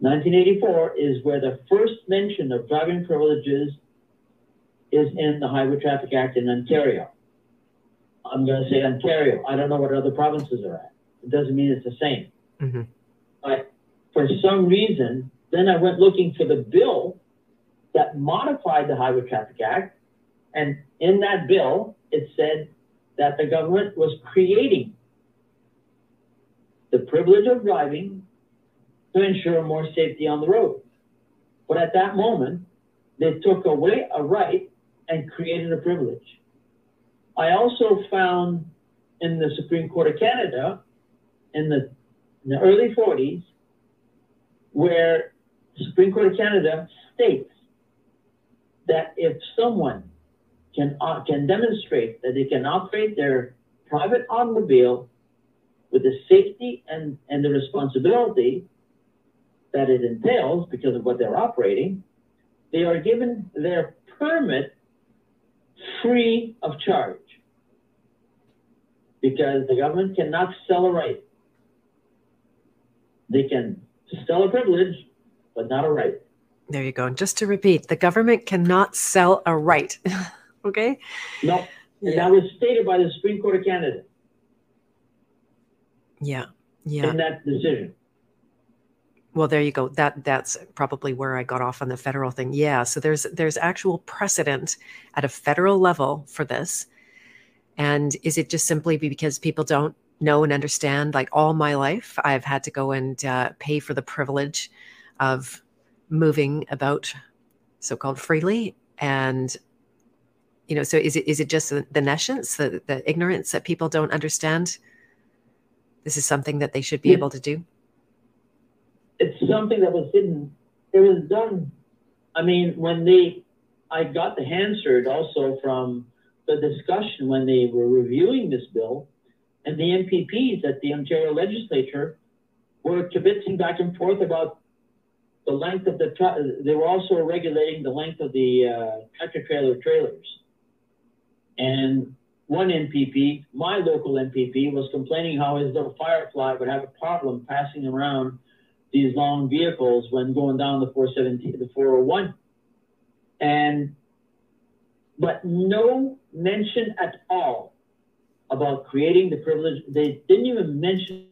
Speaker 3: 1984 is where the first mention of driving privileges is in the Highway Traffic Act in Ontario. I'm going to say Ontario. I don't know what other provinces are at. It doesn't mean it's the same. Mm-hmm. But for some reason, then I went looking for the bill that modified the Highway Traffic Act. And in that bill, it said that the government was creating the privilege of driving to ensure more safety on the road. But at that moment, they took away a right and created a privilege. I also found in the Supreme Court of Canada in the, in the early 40s where Supreme Court of Canada states that if someone can, uh, can demonstrate that they can operate their private automobile with the safety and, and the responsibility that it entails because of what they're operating, they are given their permit free of charge because the government cannot sell a right. They can sell a privilege, but not a right.
Speaker 1: There you go. And just to repeat, the government cannot sell a right. okay?
Speaker 3: No. And yeah. that was stated by the Supreme Court of Canada.
Speaker 1: Yeah. Yeah.
Speaker 3: In that decision.
Speaker 1: Well, there you go. That that's probably where I got off on the federal thing. Yeah. So there's there's actual precedent at a federal level for this. And is it just simply because people don't know and understand? Like all my life, I've had to go and uh, pay for the privilege of moving about so-called freely. And you know so is it is it just the, the nescience the, the ignorance that people don't understand? This is something that they should be able to do?
Speaker 3: It's something that was hidden. It was done. I mean when they i got the answer also from the discussion when they were reviewing this bill and the MPPs at the Ontario legislature were kibitzing back and forth about the length of the, tra- they were also regulating the length of the uh, tractor trailer trailers. And one MPP, my local MPP, was complaining how his little Firefly would have a problem passing around these long vehicles when going down the 417, the 401. And, but no mention at all about creating the privilege. They didn't even mention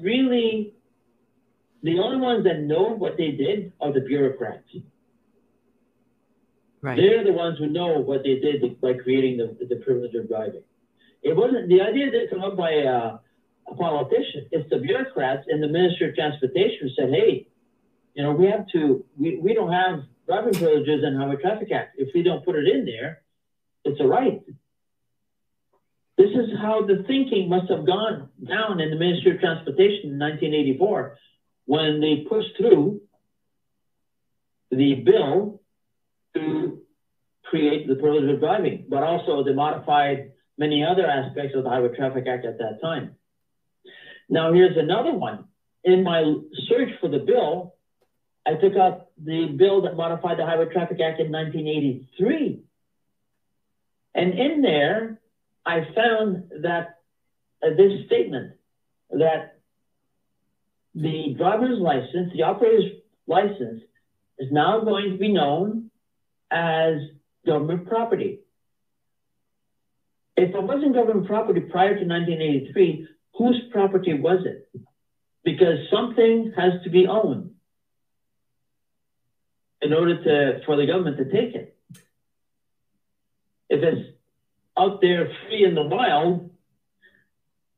Speaker 3: really the only ones that know what they did are the bureaucrats. Right. They're the ones who know what they did by creating the, the privilege of driving. It wasn't the idea didn't come up by a, a politician. It's the bureaucrats and the Ministry of Transportation who said, "Hey, you know, we have to. We, we don't have driving privileges in Highway Traffic Act. If we don't put it in there, it's a right. This is how the thinking must have gone down in the Ministry of Transportation in 1984 when they pushed through the bill create the privilege of driving, but also they modified many other aspects of the Highway Traffic Act at that time. Now, here's another one. In my search for the bill, I took out the bill that modified the Highway Traffic Act in 1983. And in there, I found that uh, this statement that the driver's license, the operator's license, is now going to be known as government property. If it wasn't government property prior to 1983, whose property was it? Because something has to be owned. in order to for the government to take it. If it's out there free in the wild,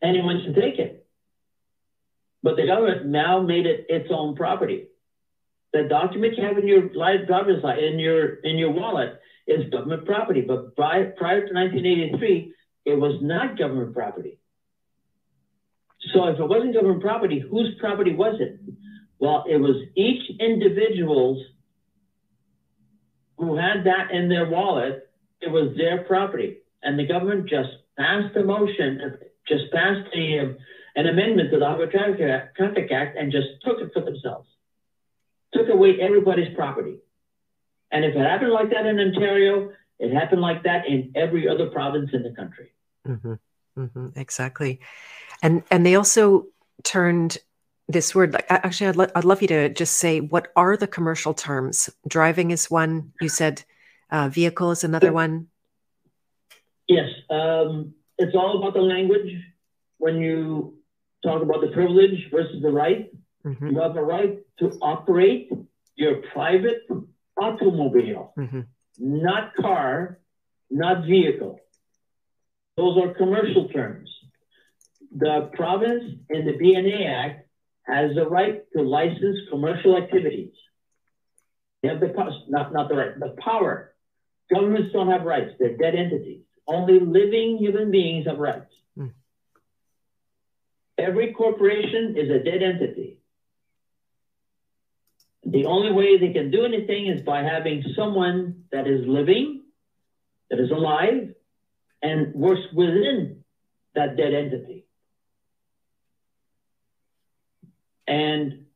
Speaker 3: anyone can take it. But the government now made it its own property. The document you have in your driver's license in your in your wallet is government property. But prior, prior to 1983, it was not government property. So if it wasn't government property, whose property was it? Well, it was each individual's who had that in their wallet, it was their property. And the government just passed a motion, just passed a, um, an amendment to the Highway Traffic Act and just took it for themselves. Took away everybody's property. And if it happened like that in Ontario, it happened like that in every other province in the country.
Speaker 1: Mm-hmm. Mm-hmm. Exactly. And and they also turned this word like actually I'd, lo- I'd love you to just say what are the commercial terms driving is one you said uh, vehicle is another one
Speaker 3: yes um, it's all about the language when you talk about the privilege versus the right mm-hmm. you have a right to operate your private automobile mm-hmm. not car not vehicle those are commercial terms the province in the BNA Act has the right to license commercial activities. They have the not not the right, the power. Governments don't have rights; they're dead entities. Only living human beings have rights. Mm. Every corporation is a dead entity. The only way they can do anything is by having someone that is living, that is alive, and works within that dead entity. And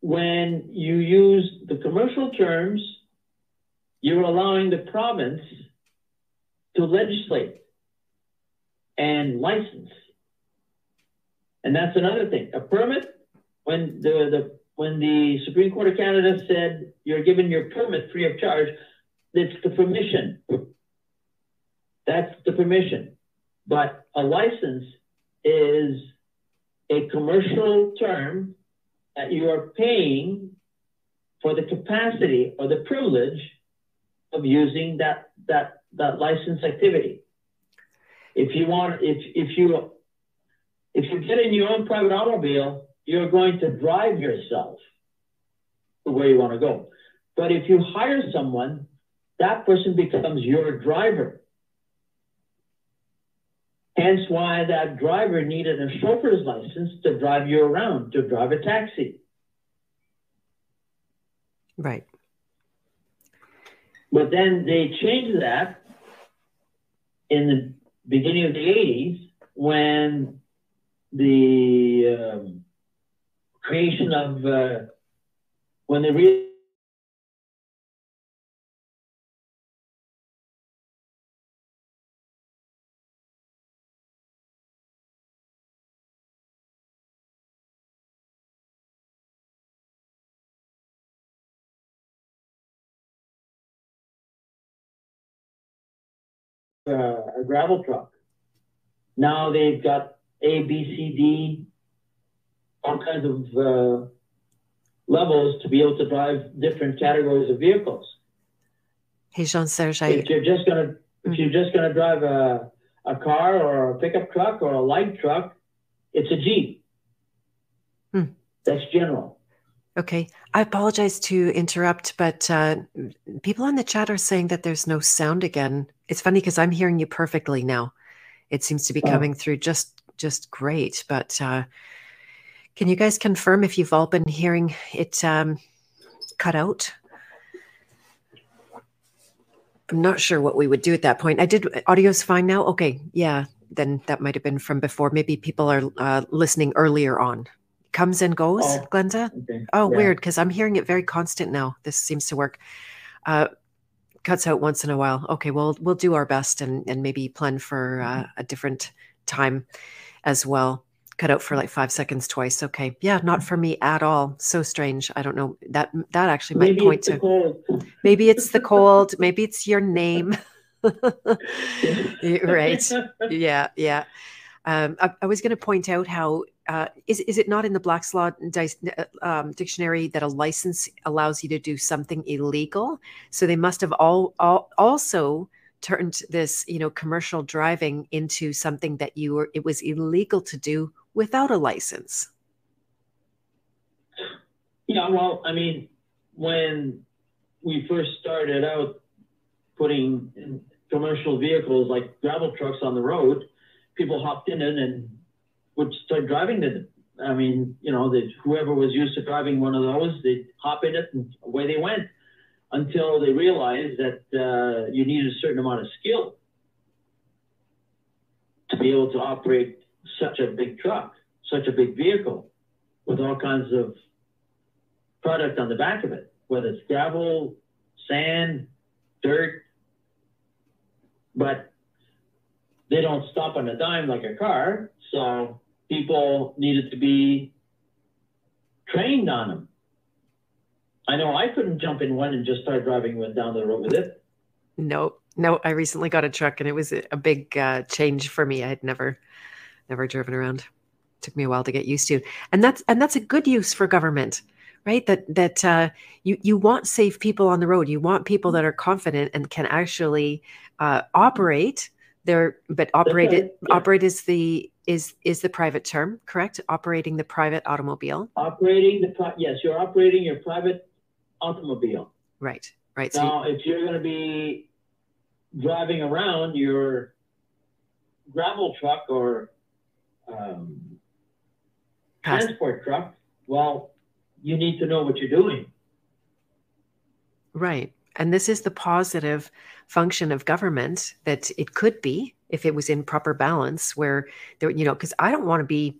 Speaker 3: when you use the commercial terms, you're allowing the province to legislate and license. And that's another thing. A permit, when the, the when the Supreme Court of Canada said you're given your permit free of charge, it's the permission. That's the permission. But a license is a commercial term that you are paying for the capacity or the privilege of using that that that license activity. If you want, if if you if you get in your own private automobile, you're going to drive yourself to where you want to go. But if you hire someone, that person becomes your driver. Hence why that driver needed a chauffeur's license to drive you around, to drive a taxi.
Speaker 1: Right.
Speaker 3: But then they changed that in the beginning of the 80s when the um, creation of, uh, when they re- uh, a gravel truck. Now they've got A, B, C, D, all kinds of uh, levels to be able to drive different categories of vehicles.
Speaker 1: Hey, Jean Serge, I...
Speaker 3: if you're just gonna mm-hmm. if you're just gonna drive a a car or a pickup truck or a light truck, it's a Jeep. Hmm. That's general.
Speaker 1: Okay. I apologize to interrupt, but uh, people on the chat are saying that there's no sound again. It's funny because I'm hearing you perfectly now. It seems to be oh. coming through just just great. But uh, can you guys confirm if you've all been hearing it um, cut out? I'm not sure what we would do at that point. I did audio's fine now. Okay, yeah. Then that might have been from before. Maybe people are uh, listening earlier on comes and goes, oh, Glenda? Okay. Oh, yeah. weird, because I'm hearing it very constant now. This seems to work. Uh, cuts out once in a while. Okay, well, we'll do our best and, and maybe plan for uh, a different time as well. Cut out for like five seconds twice. Okay, yeah, not for me at all. So strange. I don't know. That that actually might maybe point to maybe it's the cold. maybe it's your name. right. Yeah, yeah. Um, I, I was going to point out how uh, is is it not in the Black's Law uh, um, dictionary that a license allows you to do something illegal? So they must have all, all also turned this, you know, commercial driving into something that you were it was illegal to do without a license.
Speaker 3: Yeah, well, I mean, when we first started out putting commercial vehicles like gravel trucks on the road, people hopped in it and would start driving them. I mean, you know, whoever was used to driving one of those, they'd hop in it and away they went until they realized that uh, you needed a certain amount of skill to be able to operate such a big truck, such a big vehicle with all kinds of product on the back of it, whether it's gravel, sand, dirt. But they don't stop on a dime like a car. So people needed to be trained on them. I know I couldn't jump in one and just start driving went down the road with it.
Speaker 1: No, no. I recently got a truck, and it was a big uh, change for me. I had never, never driven around. It took me a while to get used to, and that's and that's a good use for government, right? That that uh, you you want safe people on the road. You want people that are confident and can actually uh, operate there. But operate it yeah. operate is the is is the private term correct? Operating the private automobile.
Speaker 3: Operating the pri- yes, you're operating your private automobile.
Speaker 1: Right, right.
Speaker 3: Now, so you, if you're going to be driving around your gravel truck or um, transport truck, well, you need to know what you're doing.
Speaker 1: Right. And this is the positive function of government that it could be if it was in proper balance, where there, you know, because I don't want to be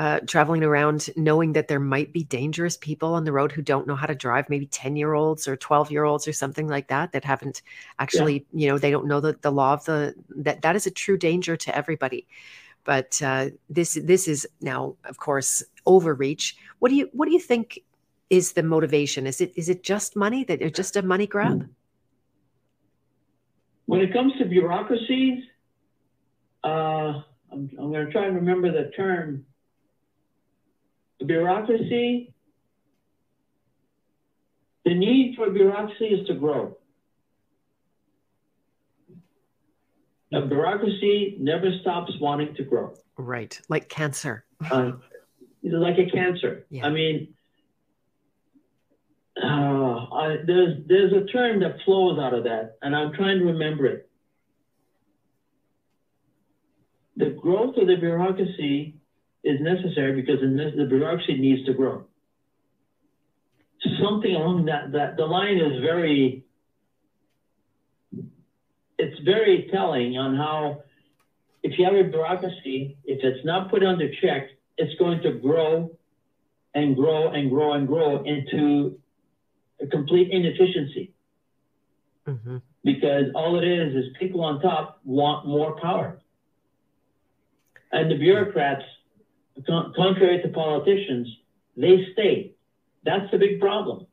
Speaker 1: uh, traveling around knowing that there might be dangerous people on the road who don't know how to drive, maybe 10 year olds or 12 year olds or something like that, that haven't actually, yeah. you know, they don't know the, the law of the, that that is a true danger to everybody. But uh, this, this is now, of course, overreach. What do you, what do you think is the motivation? Is it, is it just money that it's just a money grab?
Speaker 3: When it comes to bureaucracies, uh, I'm, I'm going to try and remember the term bureaucracy, the need for bureaucracy is to grow. A bureaucracy never stops wanting to grow.
Speaker 1: Right, like cancer.
Speaker 3: uh, like a cancer. Yeah. I mean, uh, I, there's there's a term that flows out of that, and I'm trying to remember it. The growth of the bureaucracy is necessary because the bureaucracy needs to grow. Something along that, that the line is very, it's very telling on how if you have a bureaucracy, if it's not put under check, it's going to grow and grow and grow and grow into a complete inefficiency. Mm-hmm. Because all it is is people on top want more power. And the bureaucrats contrary to politicians, they stay. That's the big problem.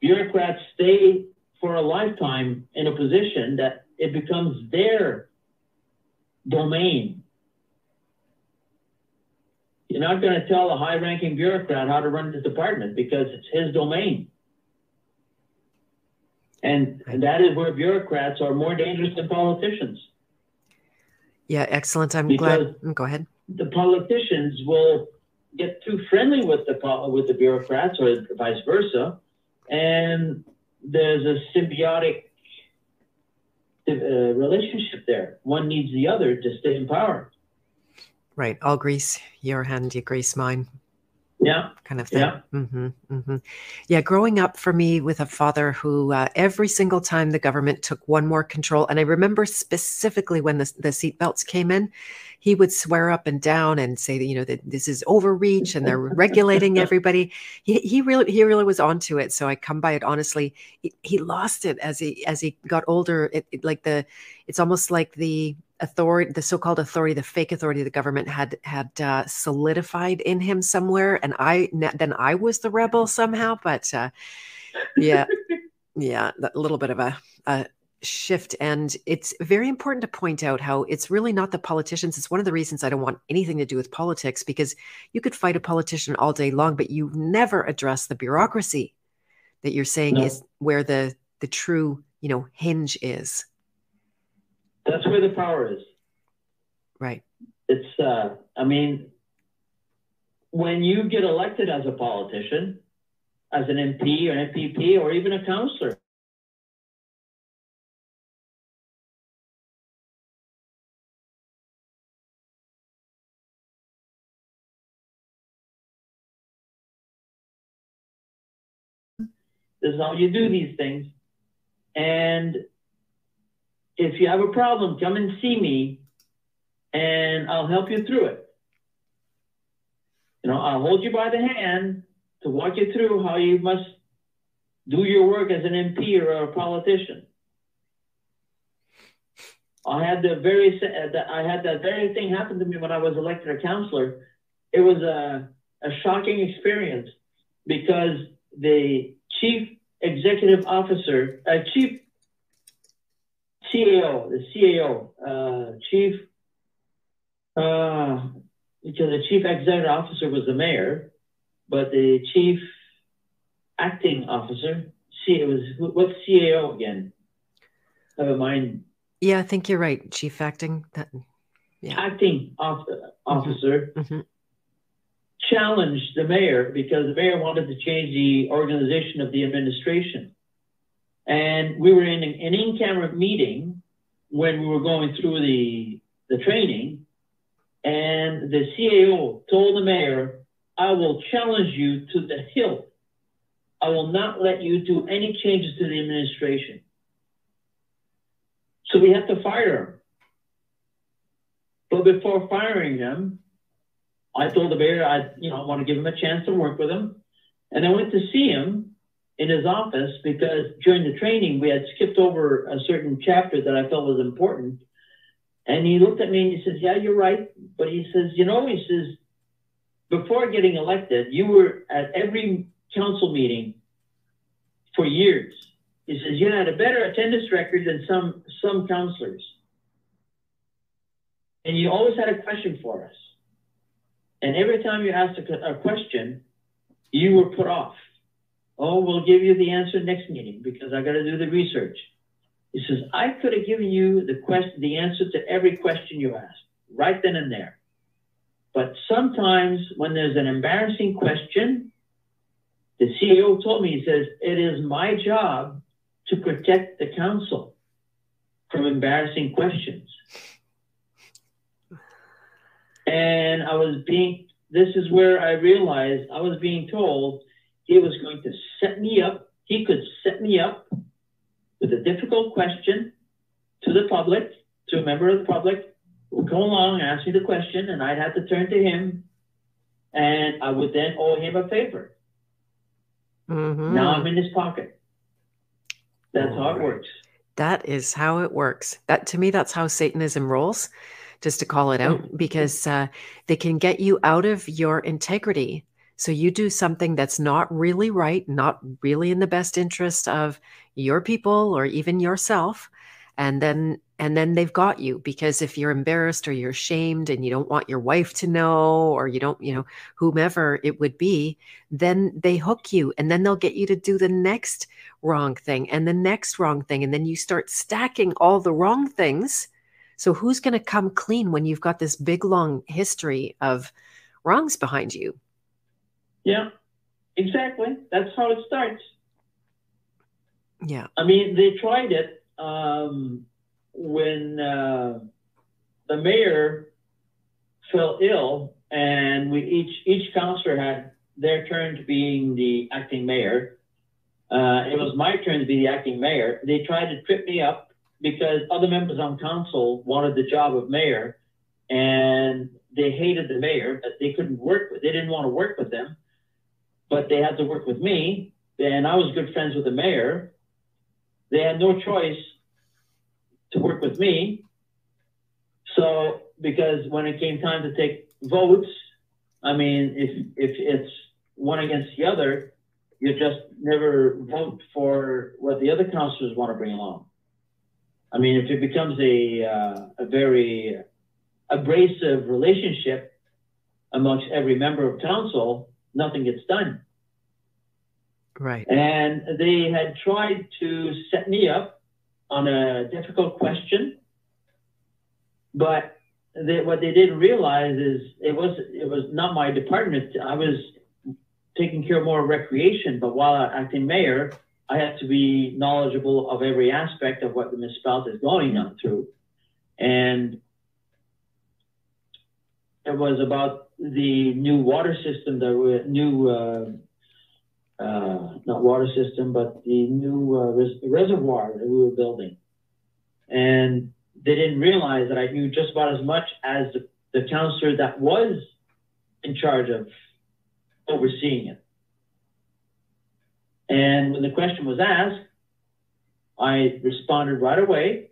Speaker 3: Bureaucrats stay for a lifetime in a position that it becomes their domain. You're not going to tell a high ranking bureaucrat how to run the department because it's his domain. And, and that is where bureaucrats are more dangerous than politicians.
Speaker 1: Yeah, excellent. I'm because glad. Go ahead
Speaker 3: the politicians will get too friendly with the with the bureaucrats or vice versa, and there's a symbiotic uh, relationship there. One needs the other to stay in power.
Speaker 1: Right. I'll grease your hand, you grease mine
Speaker 3: yeah.
Speaker 1: Kind of thing. Yeah. Mm-hmm, mm-hmm. yeah growing up for me with a father who uh, every single time the government took one more control and i remember specifically when the, the seat belts came in he would swear up and down and say that you know that this is overreach and they're regulating everybody. He, he really he really was onto it so i come by it honestly. He, he lost it as he as he got older. It, it like the it's almost like the authority, the so-called authority, the fake authority of the government had had uh, solidified in him somewhere, and I then I was the rebel somehow. But uh, yeah, yeah, a little bit of a, a shift. And it's very important to point out how it's really not the politicians. It's one of the reasons I don't want anything to do with politics because you could fight a politician all day long, but you never address the bureaucracy that you're saying no. is where the the true you know hinge is.
Speaker 3: That's where the power is.
Speaker 1: Right.
Speaker 3: It's. uh I mean, when you get elected as a politician, as an MP or an MPP or even a councillor, This is how you do these things. And if you have a problem, come and see me and I'll help you through it. You know, I'll hold you by the hand to walk you through how you must do your work as an MP or a politician. I had the very I had that very thing happen to me when I was elected a councillor. It was a, a shocking experience because the chief executive officer, uh, chief CAO, the CAO, uh, chief, uh, because the chief executive officer was the mayor, but the chief acting officer, see, it was what's CAO again? A mind.
Speaker 1: Yeah, I think you're right. Chief acting. That,
Speaker 3: yeah. Acting officer. Mm -hmm challenged the mayor because the mayor wanted to change the organization of the administration. And we were in an in-camera meeting when we were going through the, the training, and the CAO told the mayor, I will challenge you to the hilt. I will not let you do any changes to the administration. So we had to fire him. But before firing him, I told the mayor I, you know, want to give him a chance to work with him. And I went to see him in his office because during the training we had skipped over a certain chapter that I felt was important. And he looked at me and he says, Yeah, you're right. But he says, you know, he says, before getting elected, you were at every council meeting for years. He says, you had a better attendance record than some some councillors. And you always had a question for us. And every time you asked a, a question, you were put off. Oh, we'll give you the answer next meeting because I got to do the research. He says, I could have given you the question, the answer to every question you asked right then and there. But sometimes when there's an embarrassing question, the CEO told me, he says, it is my job to protect the council from embarrassing questions. And I was being, this is where I realized I was being told he was going to set me up. He could set me up with a difficult question to the public, to a member of the public, would come along, and ask me the question, and I'd have to turn to him, and I would then owe him a favor. Mm-hmm. Now I'm in his pocket. That's how it works.
Speaker 1: That is how it works. That to me, that's how Satanism rolls just to call it out, mm-hmm. because uh, they can get you out of your integrity. So you do something that's not really right, not really in the best interest of your people or even yourself, and then and then they've got you because if you're embarrassed or you're shamed and you don't want your wife to know or you don't you know whomever it would be then they hook you and then they'll get you to do the next wrong thing and the next wrong thing and then you start stacking all the wrong things so who's going to come clean when you've got this big long history of wrongs behind you?
Speaker 3: Yeah, exactly. That's how it starts.
Speaker 1: Yeah.
Speaker 3: I mean, they tried it um, when uh, the mayor fell ill, and we each each councillor had their turn to being the acting mayor. Uh, it was my turn to be the acting mayor. They tried to trip me up because other members on council wanted the job of mayor and they hated the mayor but they couldn't work with they didn't want to work with them but they had to work with me and i was good friends with the mayor. They had no choice to work with me. So because when it came time to take votes i mean if if it's one against the other you just never vote for what the other councillors want to bring along. I mean, if it becomes a, uh, a very abrasive relationship amongst every member of council, nothing gets done.
Speaker 1: Right.
Speaker 3: And they had tried to set me up on a difficult question, but they, what they didn't realize is it was it was not my department. I was taking care of more recreation, but while acting mayor, I had to be knowledgeable of every aspect of what the municipality is going on through. And it was about the new water system, the new, uh, uh, not water system, but the new uh, res reservoir that we were building. And they didn't realize that I knew just about as much as the, the councillor that was in charge of overseeing it. And when the question was asked, I responded right away.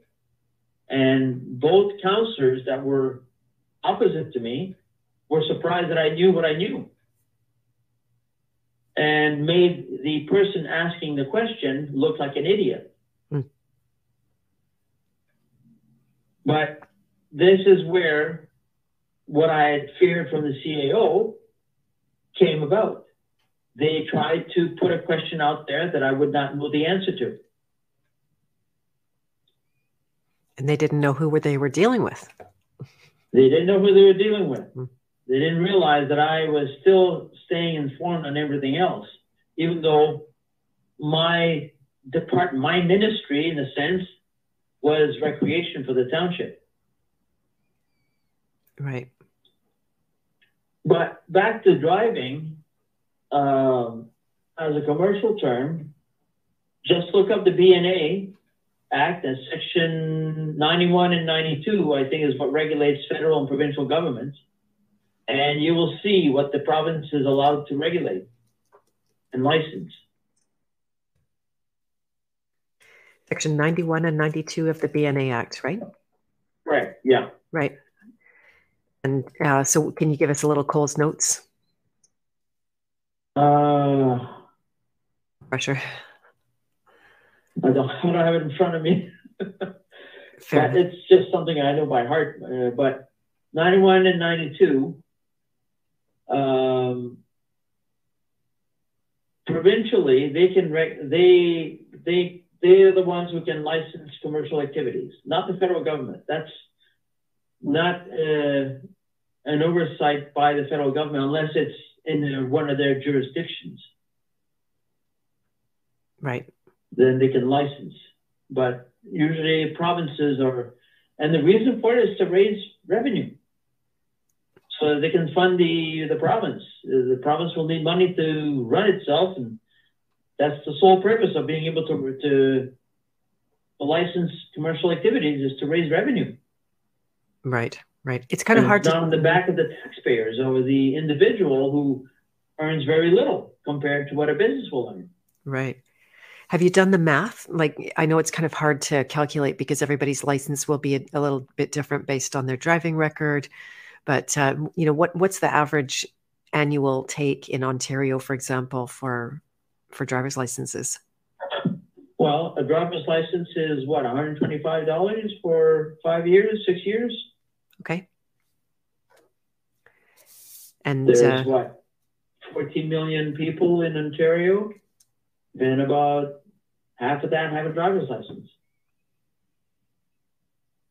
Speaker 3: And both councillors that were opposite to me were surprised that I knew what I knew and made the person asking the question look like an idiot. Hmm. But this is where what I had feared from the CAO came about they tried to put a question out there that I would not know the answer to.
Speaker 1: And they didn't know who they were dealing with.
Speaker 3: They didn't know who they were dealing with. Hmm. They didn't realize that I was still staying informed on everything else, even though my department, my ministry, in a sense, was recreation for the township.
Speaker 1: Right.
Speaker 3: But back to driving, um, as a commercial term, just look up the BNA Act and Section 91 and 92, I think is what regulates federal and provincial governments. And you will see what the province is allowed to regulate and license.
Speaker 1: Section 91 and 92 of the BNA Act, right?
Speaker 3: Right, yeah.
Speaker 1: Right. And uh, so, can you give us a little Coles notes?
Speaker 3: Uh,
Speaker 1: Pressure.
Speaker 3: I don't, I don't have it in front of me. It's just something I know by heart. Uh, but 91 and 92, um, provincially, they can rec- they they they are the ones who can license commercial activities, not the federal government. That's not uh, an oversight by the federal government unless it's in one of their jurisdictions.
Speaker 1: Right.
Speaker 3: Then they can license. But usually provinces are, and the reason for it is to raise revenue. So they can fund the, the province. The province will need money to run itself, and that's the sole purpose of being able to, to, license commercial activities is to raise revenue.
Speaker 1: Right. Right. It's kind of hard
Speaker 3: to on the back of the taxpayers or the individual who earns very little compared to what a business will earn.
Speaker 1: Right. Have you done the math? Like, I know it's kind of hard to calculate because everybody's license will be a, a little bit different based on their driving record. But uh, you know, what what's the average annual take in Ontario, for example, for for driver's licenses?
Speaker 3: Well, a driver's license is what, $125 for five years, six years?
Speaker 1: Okay. And
Speaker 3: there's uh, what, 14 million people in Ontario, and about half of that have a driver's license.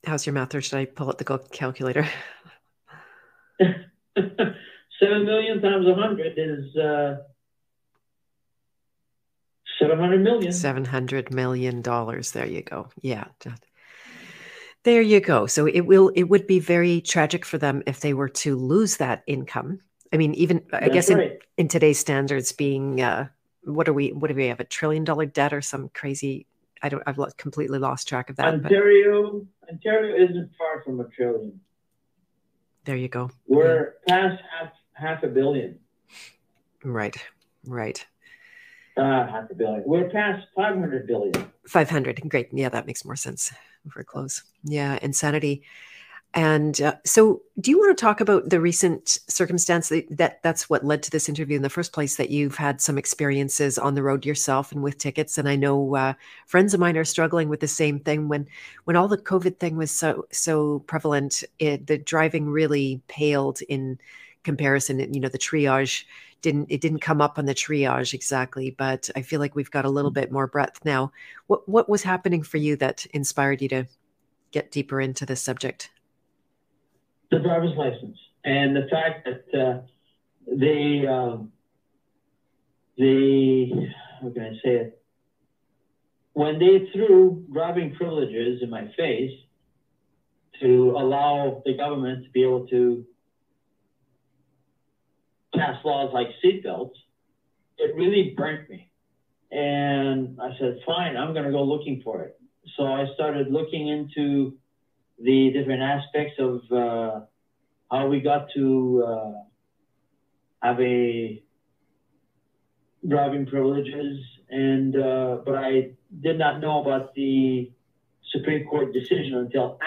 Speaker 1: How's your math, or should I pull out the calculator?
Speaker 3: Seven million times a hundred is uh, seven hundred million.
Speaker 1: Seven hundred million dollars. There you go. Yeah, there you go. So it will it would be very tragic for them if they were to lose that income. I mean, even I guess right. in, in today's standards, being uh, what are we? What do we have? A trillion dollar debt or some crazy? I don't. I've completely lost track of that.
Speaker 3: Ontario, but. Ontario isn't far from a trillion.
Speaker 1: There you go.
Speaker 3: We're yeah. past half half a billion.
Speaker 1: Right. Right.
Speaker 3: Uh, half a billion. We're past five hundred billion.
Speaker 1: Five hundred. Great. Yeah, that makes more sense. We're close. Yeah, insanity. And uh, so, do you want to talk about the recent circumstance that, that, that's what led to this interview in the first place? That you've had some experiences on the road yourself and with tickets, and I know uh, friends of mine are struggling with the same thing. When when all the COVID thing was so so prevalent, it, the driving really paled in comparison. You know, the triage didn't it didn't come up on the triage exactly, but I feel like we've got a little bit more breadth now. What what was happening for you that inspired you to get deeper into this subject?
Speaker 3: The driver's license and the fact that uh, they um, they how can I say it when they threw driving privileges in my face to allow the government to be able to pass laws like seatbelts, it really burnt me. And I said, fine, I'm going to go looking for it. So I started looking into the different aspects of uh, how we got to uh, have a driving privileges, and uh, but I did not know about the Supreme Court decision until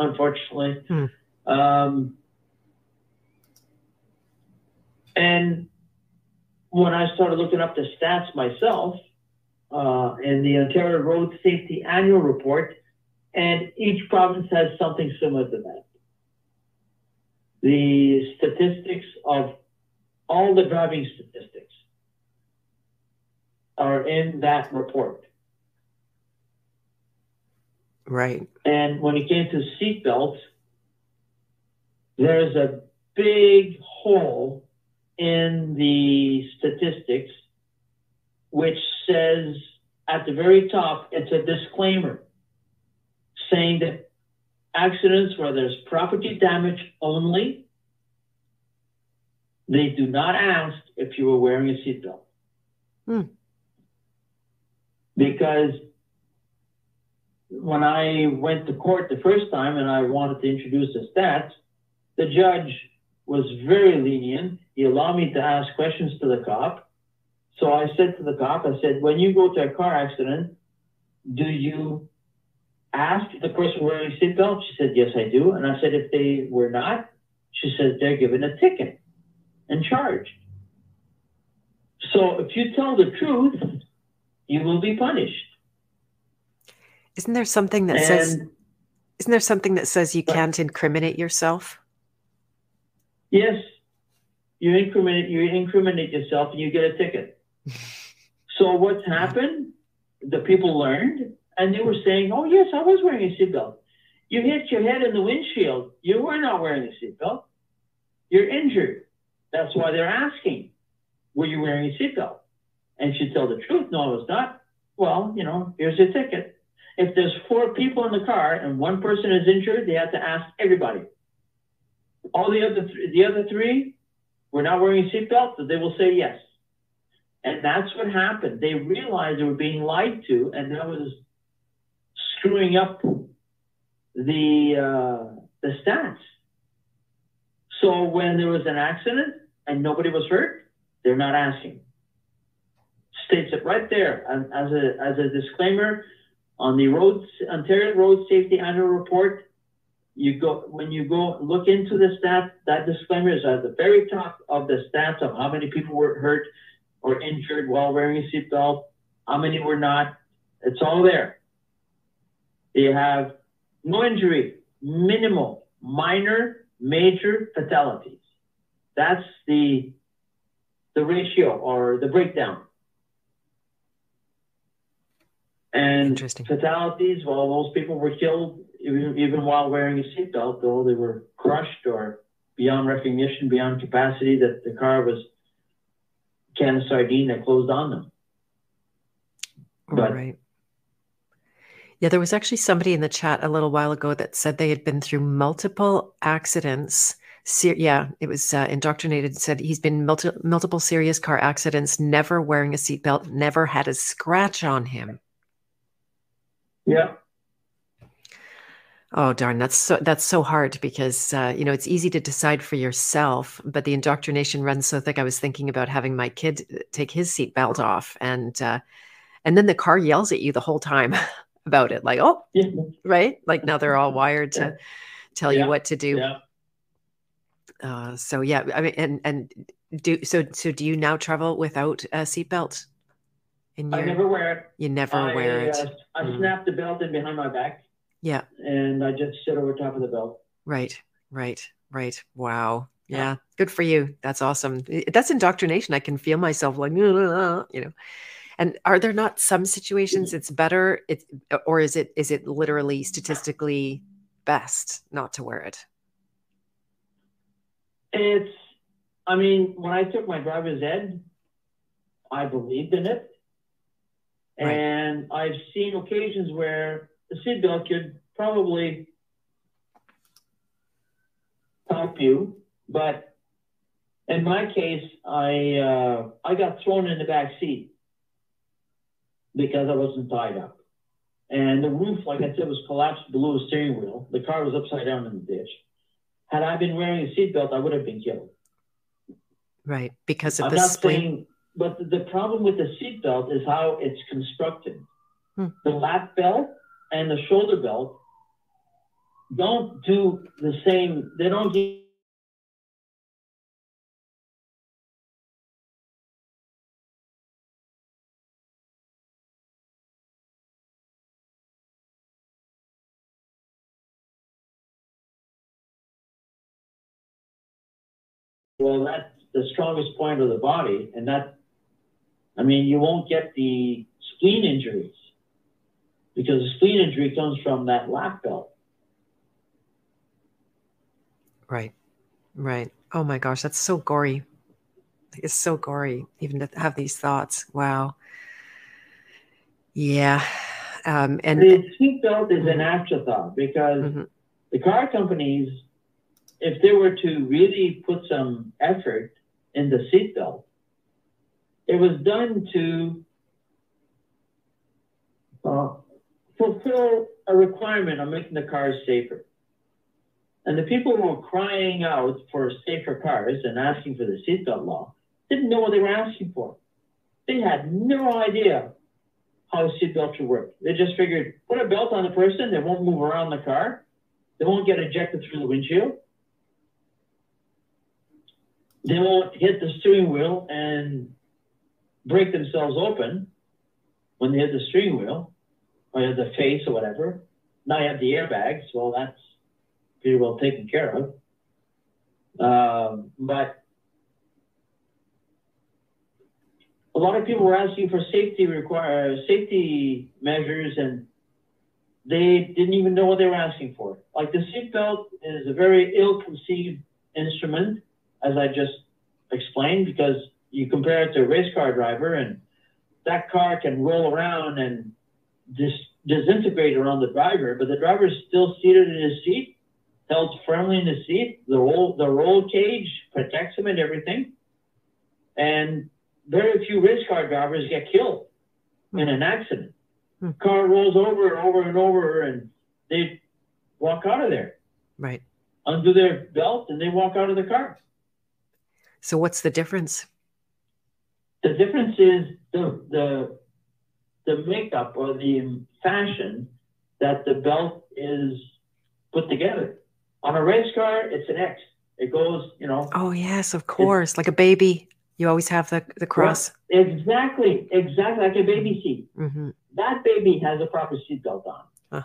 Speaker 3: unfortunately. Hmm. Um, and when I started looking up the stats myself uh, in the Ontario Road Safety Annual Report, and each province has something similar to that. The statistics of all the driving statistics are in that report.
Speaker 1: Right.
Speaker 3: And when it came to seatbelts, there's a big hole in the statistics which says at the very top, it's a disclaimer saying that accidents where there's property damage only, they do not ask if you were wearing a seatbelt. Hmm. Because when I went to court the first time and I wanted to introduce the stats, the judge was very lenient. He allowed me to ask questions to the cop. So I said to the cop, I said, when you go to a car accident, do you ask the person wearing a seatbelt? She said, yes, I do. And I said, if they were not, she said, they're given a ticket and charged. So if you tell the truth, you will be punished.
Speaker 1: Isn't there something that and, says isn't there something that says you can't incriminate yourself?
Speaker 3: Yes. You incriminate you incriminate yourself and you get a ticket. so what's happened? The people learned and they were saying, Oh yes, I was wearing a seatbelt. You hit your head in the windshield. You were not wearing a seatbelt. You're injured. That's why they're asking, were you wearing a seatbelt? And she tell the truth. No, I was not. Well, you know, here's your ticket if there's four people in the car and one person is injured, they have to ask everybody. All the other th- the other three were not wearing seatbelts, so they will say yes. And that's what happened. They realized they were being lied to, and that was screwing up the uh, the stats. So when there was an accident and nobody was hurt, they're not asking. States it right there as a as a disclaimer on the road, Ontario Road Safety Annual Report, you go when you go look into the stats. That disclaimer is at the very top of the stats of how many people were hurt or injured while wearing a seatbelt, how many were not. It's all there. You have no injury, minimal, minor, major fatalities. That's the the ratio or the breakdown. And fatalities, well, most people were killed even, even while wearing a seatbelt, though they were crushed or beyond recognition, beyond capacity, that the car was can of sardine that closed on them.
Speaker 1: But, right. Yeah, there was actually somebody in the chat a little while ago that said they had been through multiple accidents. Ser- yeah, it was uh, indoctrinated. Said he's been multi- multiple serious car accidents, never wearing a seatbelt, never had a scratch on him.
Speaker 3: Yeah.
Speaker 1: Oh darn, that's so that's so hard because uh, you know it's easy to decide for yourself, but the indoctrination runs so thick. I was thinking about having my kid take his seatbelt off, and uh, and then the car yells at you the whole time about it, like oh, yeah. right, like now they're all wired to tell yeah. you what to do.
Speaker 3: Yeah.
Speaker 1: Uh, so yeah, I mean, and and do so. So do you now travel without a seatbelt?
Speaker 3: Your, I never wear it.
Speaker 1: You never I, wear it. Uh,
Speaker 3: I mm. snap the belt in behind my back.
Speaker 1: Yeah.
Speaker 3: And I just sit over top of the belt.
Speaker 1: Right, right, right. Wow. Yeah. yeah. Good for you. That's awesome. That's indoctrination. I can feel myself like, you know. And are there not some situations it's better it or is it is it literally statistically best not to wear it?
Speaker 3: It's I mean, when I took my driver's ed, I believed in it. Right. And I've seen occasions where the seatbelt could probably help you, but in my case, I uh, I got thrown in the back seat because I wasn't tied up, and the roof, like I said, was collapsed below the steering wheel. The car was upside down in the ditch. Had I been wearing a seatbelt, I would have been killed.
Speaker 1: Right, because of I'm the not spring. Saying,
Speaker 3: but the problem with the seatbelt is how it's constructed. Hmm. The lap belt and the shoulder belt don't do the same. They don't give Well, that's the strongest point of the body, and that, I mean, you won't get the spleen injuries because the spleen injury comes from that lap belt.
Speaker 1: Right, right. Oh my gosh, that's so gory. It's so gory, even to have these thoughts. Wow. Yeah. Um, and
Speaker 3: the seatbelt is an afterthought because mm-hmm. the car companies, if they were to really put some effort in the seatbelt, it was done to uh, fulfill a requirement on making the cars safer. And the people who were crying out for safer cars and asking for the seatbelt law didn't know what they were asking for. They had no idea how a seatbelt should work. They just figured, put a belt on the person, they won't move around the car, they won't get ejected through the windshield, they won't hit the steering wheel and break themselves open when they hit the steering wheel or the face or whatever. Now you have the airbags. Well, that's pretty well taken care of. Um, but a lot of people were asking for safety require safety measures, and they didn't even know what they were asking for. Like the seatbelt is a very ill-conceived instrument, as I just explained, because you compare it to a race car driver, and that car can roll around and dis- disintegrate around the driver, but the driver is still seated in his seat, held firmly in the seat. The roll, the roll cage protects him and everything. And very few race car drivers get killed in an accident. Hmm. Car rolls over and over and over, and they walk out of there.
Speaker 1: Right.
Speaker 3: Undo their belt, and they walk out of the car.
Speaker 1: So, what's the difference?
Speaker 3: The difference is the the the makeup or the fashion that the belt is put together. On a race car, it's an X. It goes, you know.
Speaker 1: Oh yes, of course, like a baby. You always have the the cross.
Speaker 3: Exactly, exactly like a baby seat.
Speaker 1: hmm
Speaker 3: That baby has a proper seatbelt on.
Speaker 1: Huh.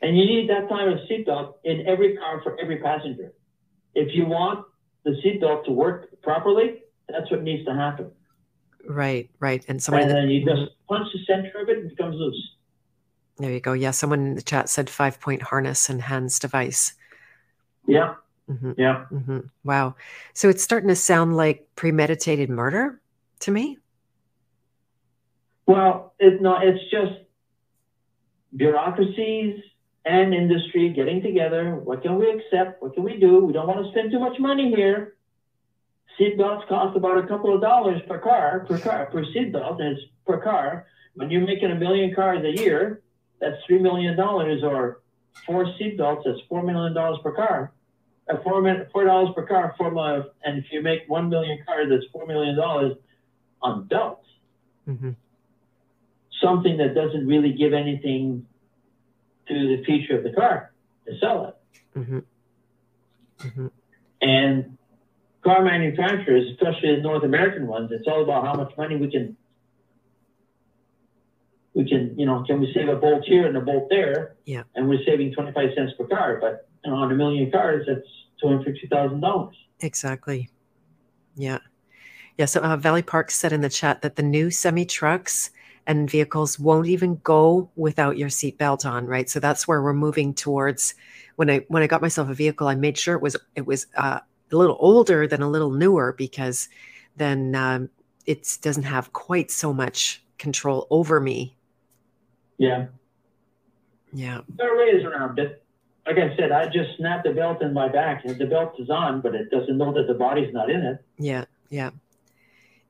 Speaker 3: And you need that type of seatbelt in every car for every passenger. If you want the seatbelt to work properly, that's what needs to happen.
Speaker 1: Right, right. And someone
Speaker 3: And then you just punch the center of it, it becomes loose.
Speaker 1: there you go. Yeah, someone in the chat said five point harness and hands device.
Speaker 3: Yeah,
Speaker 1: hmm
Speaker 3: yeah.
Speaker 1: hmm Wow. So it's starting to sound like premeditated murder to me.
Speaker 3: Well, it's not. It's just bureaucracies and industry getting together. What can we accept? What can we do? We don't want to spend too much money here. Seatbelts cost about a couple of dollars per car, per car, per seatbelt, and it's per car. When you're making a million cars a year, that's three million dollars, or four seatbelts, that's four million dollars per car. Uh, four min- four dollars per car, four million, and if you make one million cars, that's four million dollars on belts
Speaker 1: hmm
Speaker 3: something that doesn't really give anything to the future of the car to sell it.
Speaker 1: hmm hmm
Speaker 3: And car manufacturers, especially the North American ones, it's all about how much money we can we can, you know, can we save a bolt here and a bolt there?
Speaker 1: Yeah.
Speaker 3: And we're saving 25 cents per car, but you know, on a million cars, that's $250,000.
Speaker 1: Exactly. Yeah. Yeah. So uh, Valley Park said in the chat that the new semi trucks and vehicles won't even go without your seatbelt on, right? So that's where we're moving towards. When I when I got myself a vehicle, I made sure it was it was uh, a little older than a little newer because then um, it doesn't have quite so much control over me.
Speaker 3: Yeah.
Speaker 1: Yeah.
Speaker 3: Ways around it. Like I said, I just snapped the belt in my back and the belt is on, but it doesn't know that the body's not in it.
Speaker 1: Yeah, yeah,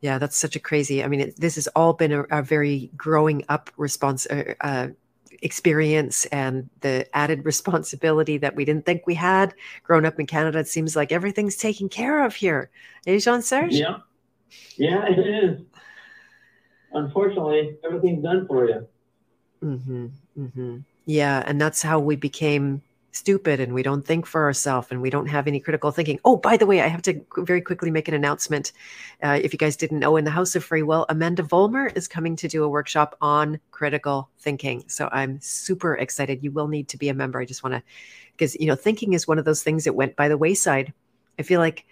Speaker 1: yeah. That's such a crazy. I mean, it, this has all been a, a very growing up response uh, uh, experience, and the added responsibility that we didn't think we had. Growing up in Canada, it seems like everything's taken care of here. Eh, Jean Serge?
Speaker 3: Yeah. Yeah, it is. Unfortunately, everything's done for you.
Speaker 1: Mm-hmm, mm-hmm. Yeah, and that's how we became stupid and we don't think for ourselves and we don't have any critical thinking. Oh, by the way, I have to very quickly make an announcement. Uh, if you guys didn't know, in the House of Free Will, Amanda Vollmer is coming to do a workshop on critical thinking. So I'm super excited. You will need to be a member. I just want to, because, you know, thinking is one of those things that went by the wayside. I feel like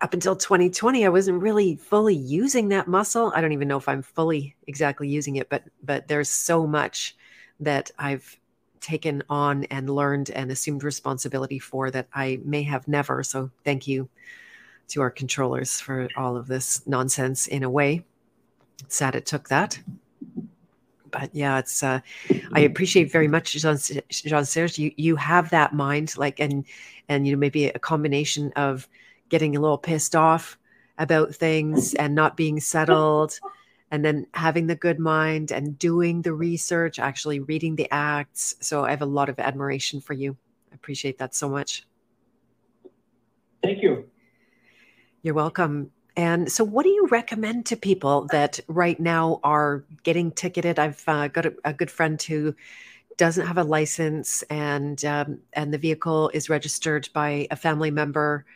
Speaker 1: up until 2020 i wasn't really fully using that muscle i don't even know if i'm fully exactly using it but but there's so much that i've taken on and learned and assumed responsibility for that i may have never. So thank you to our controllers for all of this nonsense in a way. Sad it took that. But yeah it's uh i appreciate very much jean serge. You you have that mind like and and you know maybe a combination of getting a little pissed off about things and not being settled and then having the good mind and doing the research actually reading the acts. So i have a lot of admiration for you. I appreciate that so much.
Speaker 3: Thank you.
Speaker 1: you're welcome. And so what do you recommend to people that right now are getting ticketed? I've uh, got a, a good friend who doesn't have a license and um, and the vehicle is registered by a family member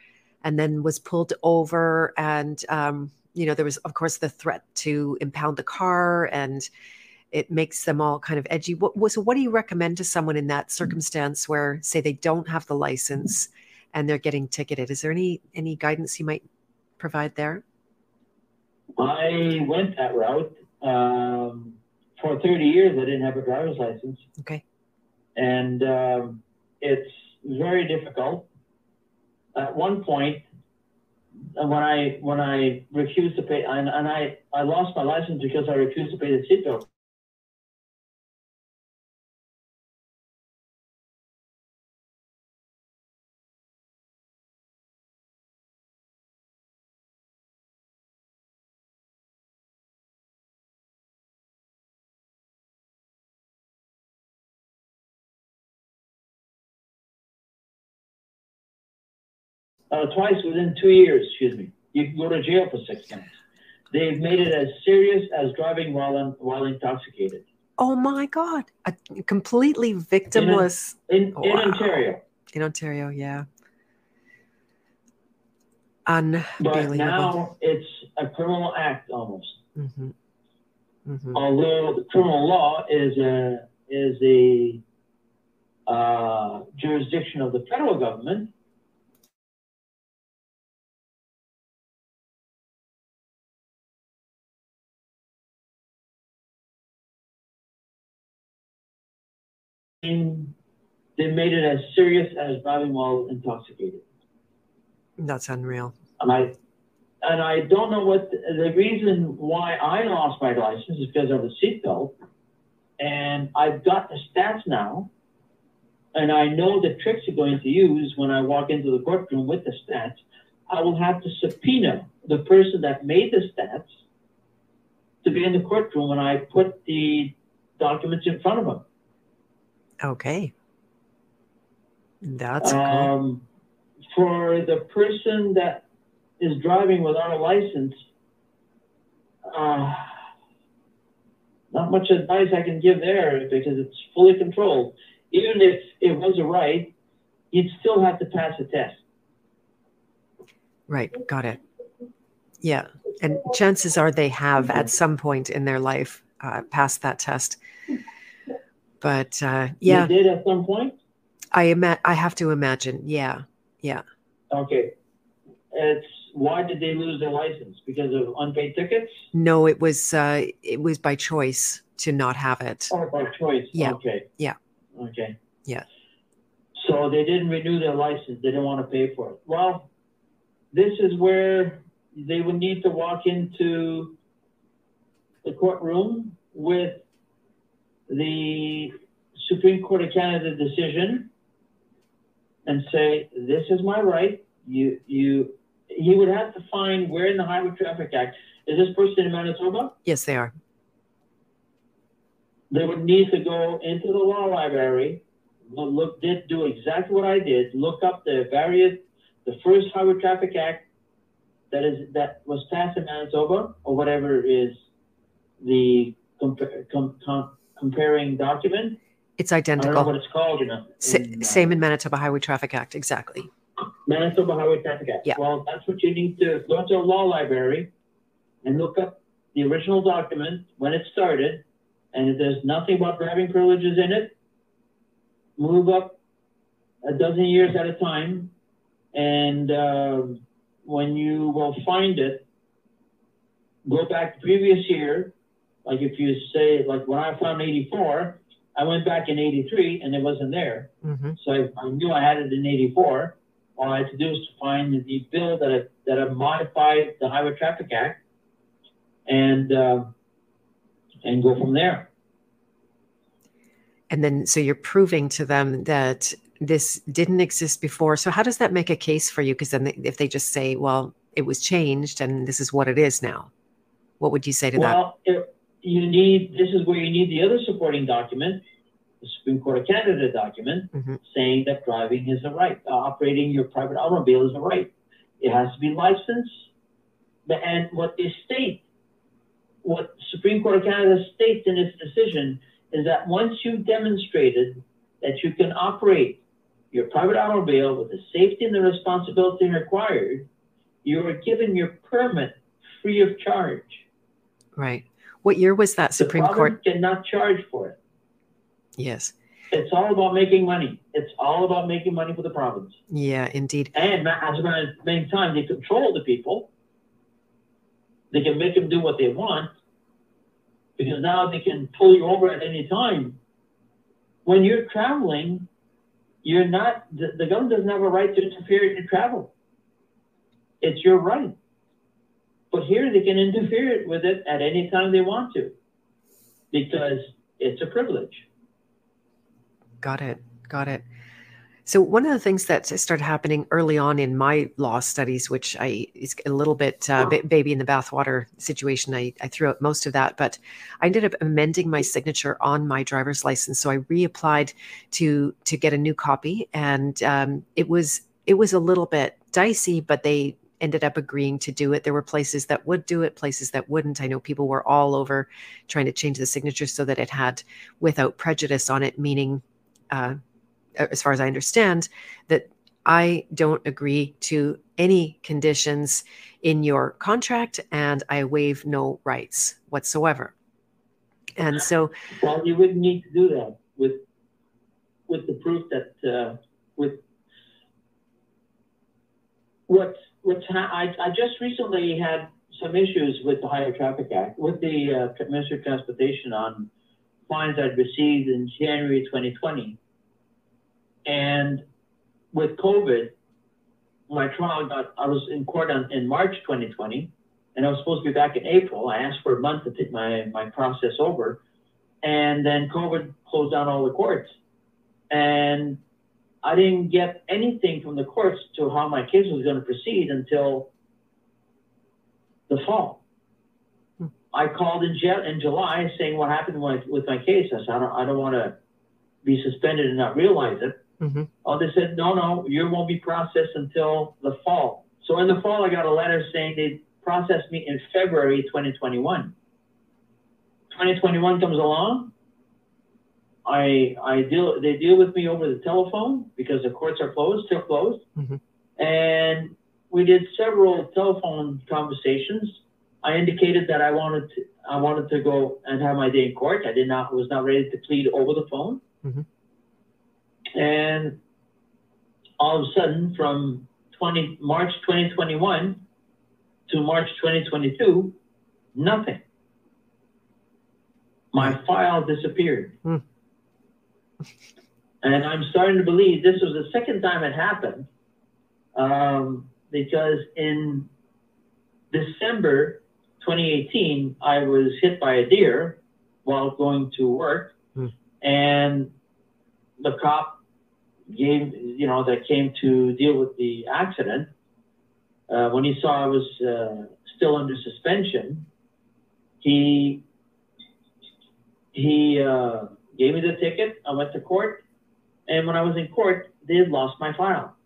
Speaker 1: and then was pulled over and um, you know there was of course the threat to impound the car and it makes them all kind of edgy what, so what do you recommend to someone in that circumstance where say they don't have the license and they're getting ticketed is there any any guidance you might provide there
Speaker 3: I went that route. Um, for 30 years, I didn't have a driver's license.
Speaker 1: okay
Speaker 3: And um, it's very difficult. At one point, when I when I refused to pay, and, and I, I lost my license because I refused to pay the seatbelt. Uh, twice within two years, excuse me. You can go to jail for six months. They've made it as serious as driving while un- while intoxicated
Speaker 1: oh my god a completely victimless
Speaker 3: in in
Speaker 1: Wow.
Speaker 3: Ontario.
Speaker 1: in Ontario. Yeah.
Speaker 3: But now it's a criminal act almost.
Speaker 1: hmm hmm
Speaker 3: Although the criminal law is a is a uh, jurisdiction of the federal government, and they made it as serious as driving while intoxicated.
Speaker 1: That's unreal.
Speaker 3: And I and I don't know what the, the reason why I lost my license is because of the seatbelt. And I've got the stats now, and I know the tricks you're going to use when I walk into the courtroom with the stats. I will have to subpoena the person that made the stats to be in the courtroom when I put the documents in front of them.
Speaker 1: Okay. That's cool.
Speaker 3: Um, for the person that is driving without a license, uh, not much advice I can give there because it's fully controlled. Even if it was a right, you'd still have to pass a test.
Speaker 1: Right. Got it. Yeah. And chances are they have at some point in their life uh, passed that test. But uh, yeah,
Speaker 3: You did at some point?
Speaker 1: I ima- I have to imagine. Yeah. Yeah.
Speaker 3: Okay. It's why did they lose their license? Because of unpaid tickets?
Speaker 1: No, it was uh, it was by choice to not have it.
Speaker 3: Or by choice?
Speaker 1: Yeah.
Speaker 3: Okay.
Speaker 1: Yeah.
Speaker 3: Okay.
Speaker 1: Yeah.
Speaker 3: So they didn't renew their license. They didn't want to pay for it. Well, this is where they would need to walk into the courtroom with the Supreme Court of Canada decision and say, "This is my right." You, you, he would have to find where in the Highway Traffic Act is this person in Manitoba?
Speaker 1: Yes, they are.
Speaker 3: they would need to go into the law library, look, did do exactly what I did, look up the various, the first Highway Traffic Act that is that was passed in Manitoba or whatever is the compa- com, com, comparing document.
Speaker 1: It's
Speaker 3: I don't know
Speaker 1: identical.
Speaker 3: what it's called, you know.
Speaker 1: Sa-
Speaker 3: in, uh,
Speaker 1: same in Manitoba Highway Traffic Act. Exactly.
Speaker 3: Manitoba Highway Traffic Act.
Speaker 1: Yeah.
Speaker 3: Well, that's what you need to go to a law library and look up the original document when it started, and if there's nothing about driving privileges in it, move up a dozen years at a time, and um, when you will find it, go back to previous year. Like if you say, like when I found 84, I went back in 83 and it wasn't there.
Speaker 1: hmm
Speaker 3: So I, I knew I had it in 84. All I had to do was to find the bill that had, that had modified the Highway Traffic Act and, uh, and go from there.
Speaker 1: And then, so you're proving to them that this didn't exist before. So how does that make a case for you? Because then, they, if they just say, "Well, it was changed, and this is what it is now," what would you say to that?
Speaker 3: Well, you need, this is where you need the other supporting document, the Supreme Court of Canada document,
Speaker 1: Mhm.
Speaker 3: saying that driving is a right, uh, operating your private automobile is a right. It has to be licensed. But- And what the state, what Supreme Court of Canada states in its decision is that once you've demonstrated that you can operate your private automobile with the safety and the responsibility required, you are given your permit free of charge.
Speaker 1: Right. What year was that Supreme
Speaker 3: the
Speaker 1: Court?
Speaker 3: province cannot charge for it.
Speaker 1: Yes.
Speaker 3: It's all about making money. It's all about making money for the province.
Speaker 1: Yeah, indeed.
Speaker 3: And as a matter of the same time, they control the people. They can make them do what they want because now they can pull you over at any time. When you're traveling, you're not, the, the government doesn't have a right to interfere in your travel. It's your right. But here they can interfere with it at any time they want to because it's a privilege.
Speaker 1: Got it. Got it. So one of the things that started happening early on in my law studies, which I is a little bit uh, ba- baby in the bathwater situation, I, I threw out most of that, but I ended up amending my signature on my driver's license. So I reapplied to to get a new copy, and um, it was it was a little bit dicey, but they ended up agreeing to do it. There were places that would do it, places that wouldn't. I know people were all over trying to change the signature so that it had without prejudice on it, meaning uh, as far as I understand, that I don't agree to any conditions in your contract and I waive no rights whatsoever. And so,
Speaker 3: well, you wouldn't need to do that with with the proof that uh, with what what's ha- I, I just recently had some issues with the Highway Traffic Act with the uh, Ministry of Transportation on fines I'd received in January 2020, and with COVID, my trial got I was in court on, in March 2020 and I was supposed to be back in April. I asked for a month to take my, my process over. And then COVID closed down all the courts. And I didn't get anything from the courts to how my case was going to proceed until the fall. Hmm. I called in, in July saying what happened with, with my case. I said, I don't, I don't want to be suspended and not realize it. Mm-hmm. Oh, they said, no, no, you won't be processed until the fall. So in the fall, I got a letter saying they processed me in February 2021. 2021 comes along. I I deal they deal with me over the telephone because the courts are closed, still closed, mm-hmm. and we did several telephone conversations. I indicated that I wanted to I wanted to go and have my day in court. I did not was not ready to plead over the phone, mm-hmm. and all of a sudden, from 20 March 2021 to March 2022, nothing. My file disappeared. Hmm. And I'm starting to believe this was the second time it happened um, because in December 2018, I was hit by a deer while going to work, hmm. and the cop gave, you know, that came to deal with the accident uh, when he saw I was uh, still under suspension, he he uh, gave me the ticket. I went to court, and when I was in court, they had lost my file.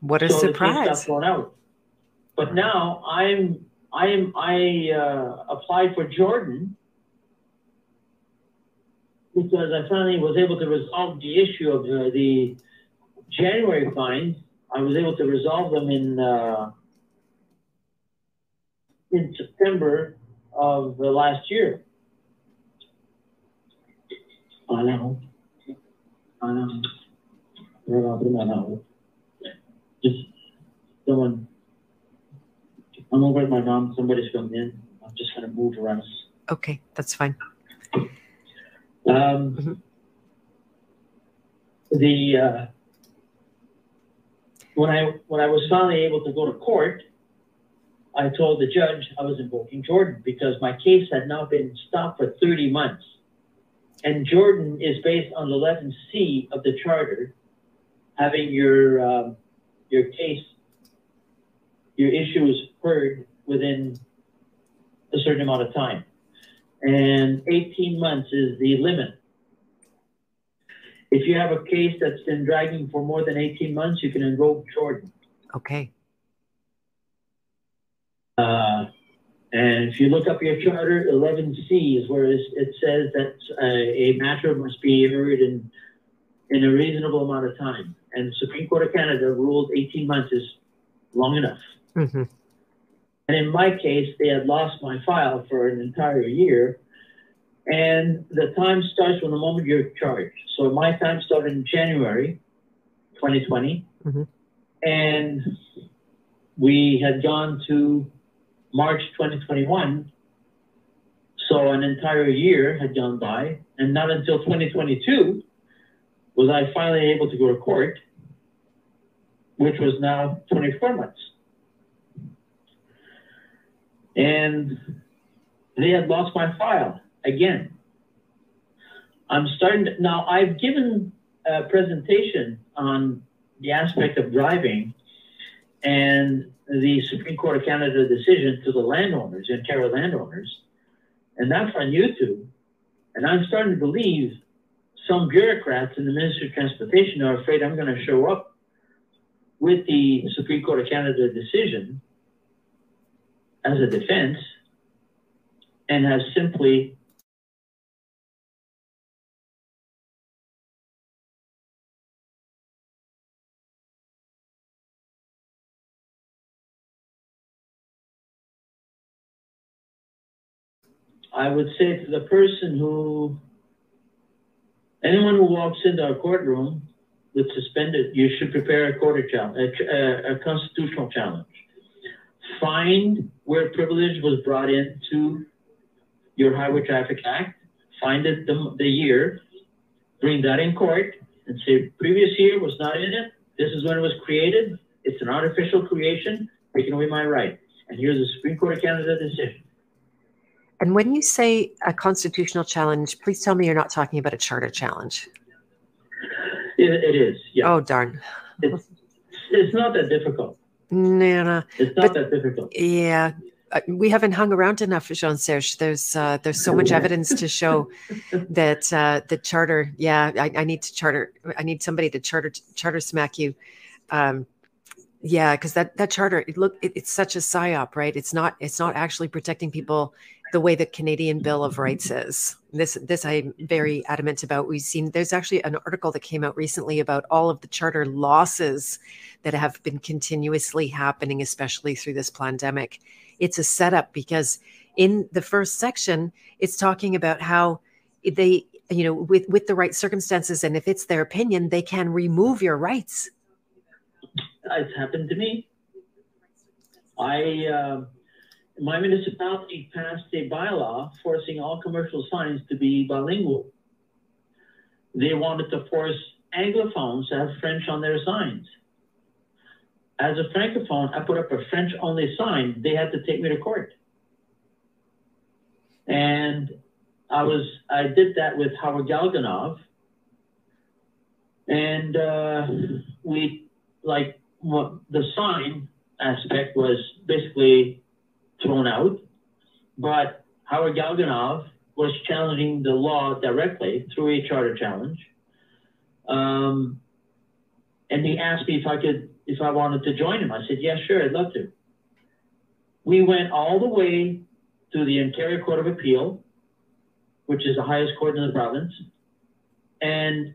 Speaker 1: What a so surprise! The got
Speaker 3: thrown out. But now I'm I am I uh, applied for Jordan because I finally was able to resolve the issue of uh, the January fines I was able to resolve them in uh, in September of the last year. Just someone. I'm over at my mom. Somebody's coming in. I'm just gonna move around.
Speaker 1: Okay, that's fine.
Speaker 3: Um, mm-hmm. The uh, when I when I was finally able to go to court, I told the judge I was invoking Jordan because my case had now been stopped for 30 months. And Jordan is based on 11C of the charter, having your um, your case, your issues heard within a certain amount of time. And 18 months is the limit if you have a case that's been dragging for more than 18 months, you can invoke Jordan.
Speaker 1: Okay.
Speaker 3: Uh, and if you look up your charter, 11C is where it says that uh, a matter must be heard in, in a reasonable amount of time. And the Supreme Court of Canada ruled 18 months is long enough. Mm-hmm. And in my case, they had lost my file for an entire year and the time starts from the moment you're charged. So my time started in January 2020. Mm-hmm. And we had gone to March 2021. So an entire year had gone by. And not until 2022 was I finally able to go to court, which was now 24 months. And they had lost my file again. I'm starting to, now I've given a presentation on the aspect of driving and the Supreme Court of Canada decision to the landowners, the Ontario landowners, and that's on YouTube. And I'm starting to believe some bureaucrats in the Ministry of Transportation are afraid I'm going to show up with the Supreme Court of Canada decision as a defense and have simply I would say to the person who, anyone who walks into a courtroom with suspended, you should prepare a court challenge, a, a, constitutional challenge. Find where privilege was brought into your Highway Traffic Act. Find it the, the year. Bring that in court and say previous year was not in it. This is when it was created. It's an artificial creation. Taking away my right. And here's the Supreme Court of Canada decision.
Speaker 1: And when you say a constitutional challenge, please tell me you're not talking about a charter challenge.
Speaker 3: it, it is. Yeah.
Speaker 1: Oh darn.
Speaker 3: It's, it's not that difficult.
Speaker 1: No, no.
Speaker 3: It's not but, that difficult.
Speaker 1: Yeah, uh, we haven't hung around enough, Jean Serge. There's uh, there's so much evidence to show that uh, the charter. Yeah, I, I, need to charter. I need somebody to charter charter smack you. Um, yeah, because that that charter, it, look, it, it's such a psyop, right? It's not it's not actually protecting people the way the Canadian Bill of Rights is. This this I'm very adamant about. We've seen there's actually an article that came out recently about all of the charter losses that have been continuously happening, especially through this pandemic it's a setup because in the first section, it's talking about how they, you know, with with the right circumstances and if it's their opinion, they can remove your rights.
Speaker 3: It's happened to me. I uh, my municipality passed a bylaw forcing all commercial signs to be bilingual. They wanted to force Anglophones to have French on their signs as a francophone, I put up a French only sign. They had to take me to court. And I was, I did that with Howard Galganov. And uh, we, like, what the sign aspect was basically thrown out. But Howard Galganov was challenging the law directly through a charter challenge. Um, and he asked me if I could if I wanted to join him. I said, yeah, sure, I'd love to. We went all the way to the Ontario Court of Appeal, which is the highest court in the province. And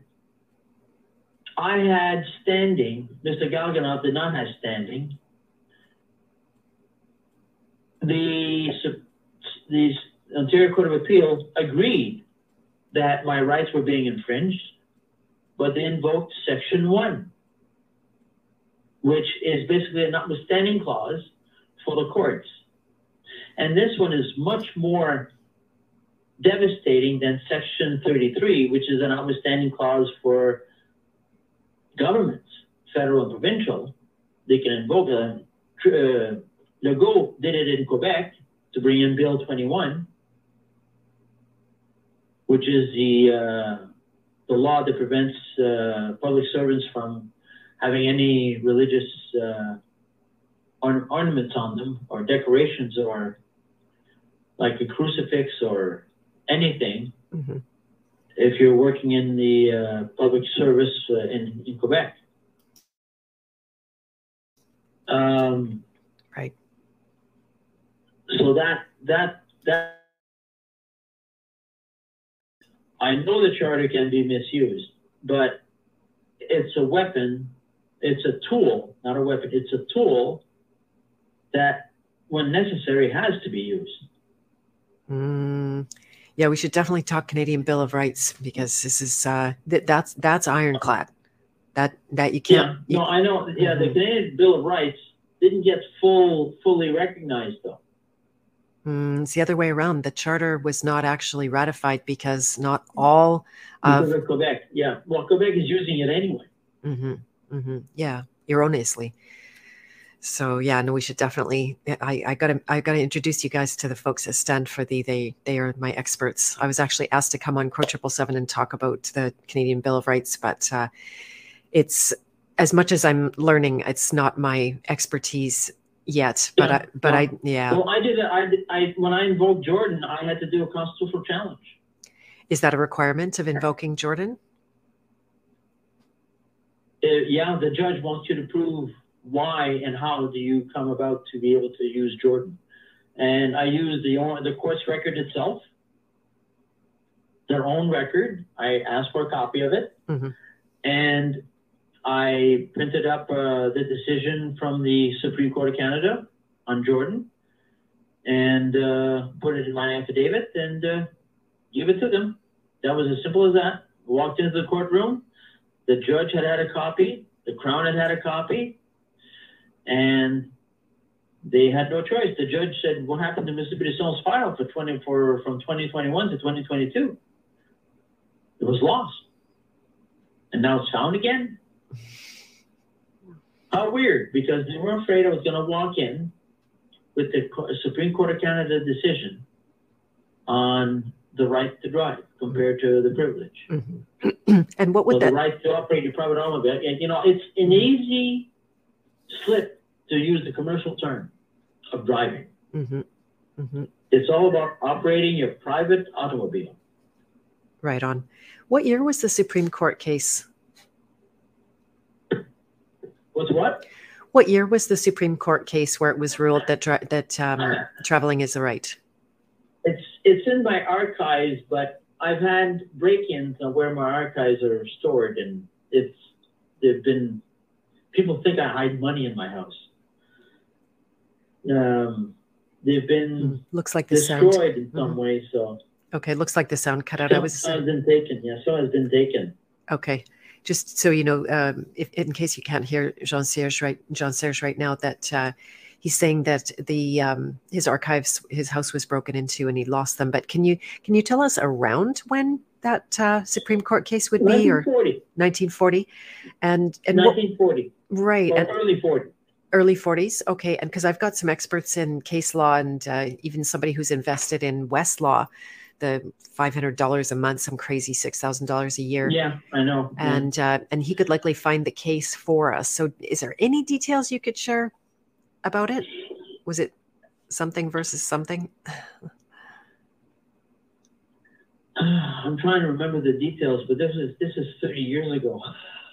Speaker 3: I had standing, Mr. Galganov did not have standing. The, the Ontario Court of Appeal agreed that my rights were being infringed, but they invoked Section 1 which is basically a notwithstanding clause for the courts. And this one is much more devastating than Section 33, which is a notwithstanding clause for governments, federal and provincial. They can invoke a. Uh, Legault did it in Quebec to bring in Bill 21, which is the uh, the law that prevents uh, public servants from having any religious uh, ornaments on them or decorations or like a crucifix or anything mm-hmm. if you're working in the uh, public service uh, in, in Quebec. Um. So that that that I know the charter can be misused, but it's a weapon it's a tool, not a weapon. It's a tool that, when necessary, has to be used.
Speaker 1: Mm, yeah, we should definitely talk Canadian Bill of Rights because this is uh, th- that's that's ironclad. That that you can't.
Speaker 3: Yeah, no, I know. Yeah, mm-hmm. the Canadian Bill of Rights didn't get full fully recognized though.
Speaker 1: Mm, it's the other way around. The charter was not actually ratified because not all of,
Speaker 3: of Quebec. Yeah, well, Quebec is using it anyway.
Speaker 1: Mm-hmm. Mm-hmm. Yeah, erroneously. So yeah, no, we should definitely. I, I gotta I gotta introduce you guys to the folks at Stand for Thee. They they are my experts. I was actually asked to come on Crow Triple Seven and talk about the Canadian Bill of Rights, but uh, it's as much as I'm learning, it's not my expertise yet. But yeah. I, but well, I yeah.
Speaker 3: Well, I did. I, I when I invoked Jordan, I had to do a constitutional challenge.
Speaker 1: Is that a requirement of invoking Jordan?
Speaker 3: uh, yeah, the judge wants you to prove why and how do you come about to be able to use Jordan. And I used the the course record itself, their own record. I asked for a copy of it, mm-hmm. and I printed up uh, the decision from the Supreme Court of Canada on Jordan, and uh, put it in my affidavit and uh, give it to them. That was as simple as that. Walked into the courtroom. The judge had had a copy. The Crown had had a copy. And they had no choice. The judge said, what happened to Mr. Brisson's file for 20, for, from 2021 to 2022? It was lost. And now it's found again. How weird, because they were afraid I was going to walk in with the Supreme Court of Canada decision on the right to drive compared to the privilege.
Speaker 1: Mm-hmm. and what would
Speaker 3: so
Speaker 1: that?
Speaker 3: The right to operate your private automobile. And, you know, it's an easy slip to use the commercial term of driving.
Speaker 1: Mm-hmm. Mm-hmm.
Speaker 3: It's all about operating your private automobile.
Speaker 1: Right on. What year was the Supreme Court case?
Speaker 3: What's what?
Speaker 1: What year was the Supreme Court case where it was ruled that tra- that um, traveling is a right?
Speaker 3: It's it's in my archives, but I've had break-ins on where my archives are stored, and it's they've been people think I hide money in my house. Um, they've been
Speaker 1: looks like the
Speaker 3: destroyed
Speaker 1: sound.
Speaker 3: in some
Speaker 1: Mhm.
Speaker 3: way. So
Speaker 1: Okay, looks like the sound cut out. I was
Speaker 3: has been taken. Yeah, some has been taken.
Speaker 1: okay. Just so you know, um, if, in case you can't hear Jean Serge right, Jean Serge right now, that uh, he's saying that the um, his archives, his house was broken into and he lost them. But can you can you tell us around when that uh, Supreme Court case would be, or
Speaker 3: 1940,
Speaker 1: 1940, and and what,
Speaker 3: 1940,
Speaker 1: right?
Speaker 3: or
Speaker 1: And
Speaker 3: early 40.
Speaker 1: early 40s okay and because i've got some experts in case law and uh, even somebody who's invested in westlaw the $500 a month some crazy $6000 a year
Speaker 3: Yeah, I know. Yeah.
Speaker 1: and uh, and he could likely find the case for us so is there any details you could share about it was it something versus something
Speaker 3: I'm trying to remember the details, but this is this is 30 years ago.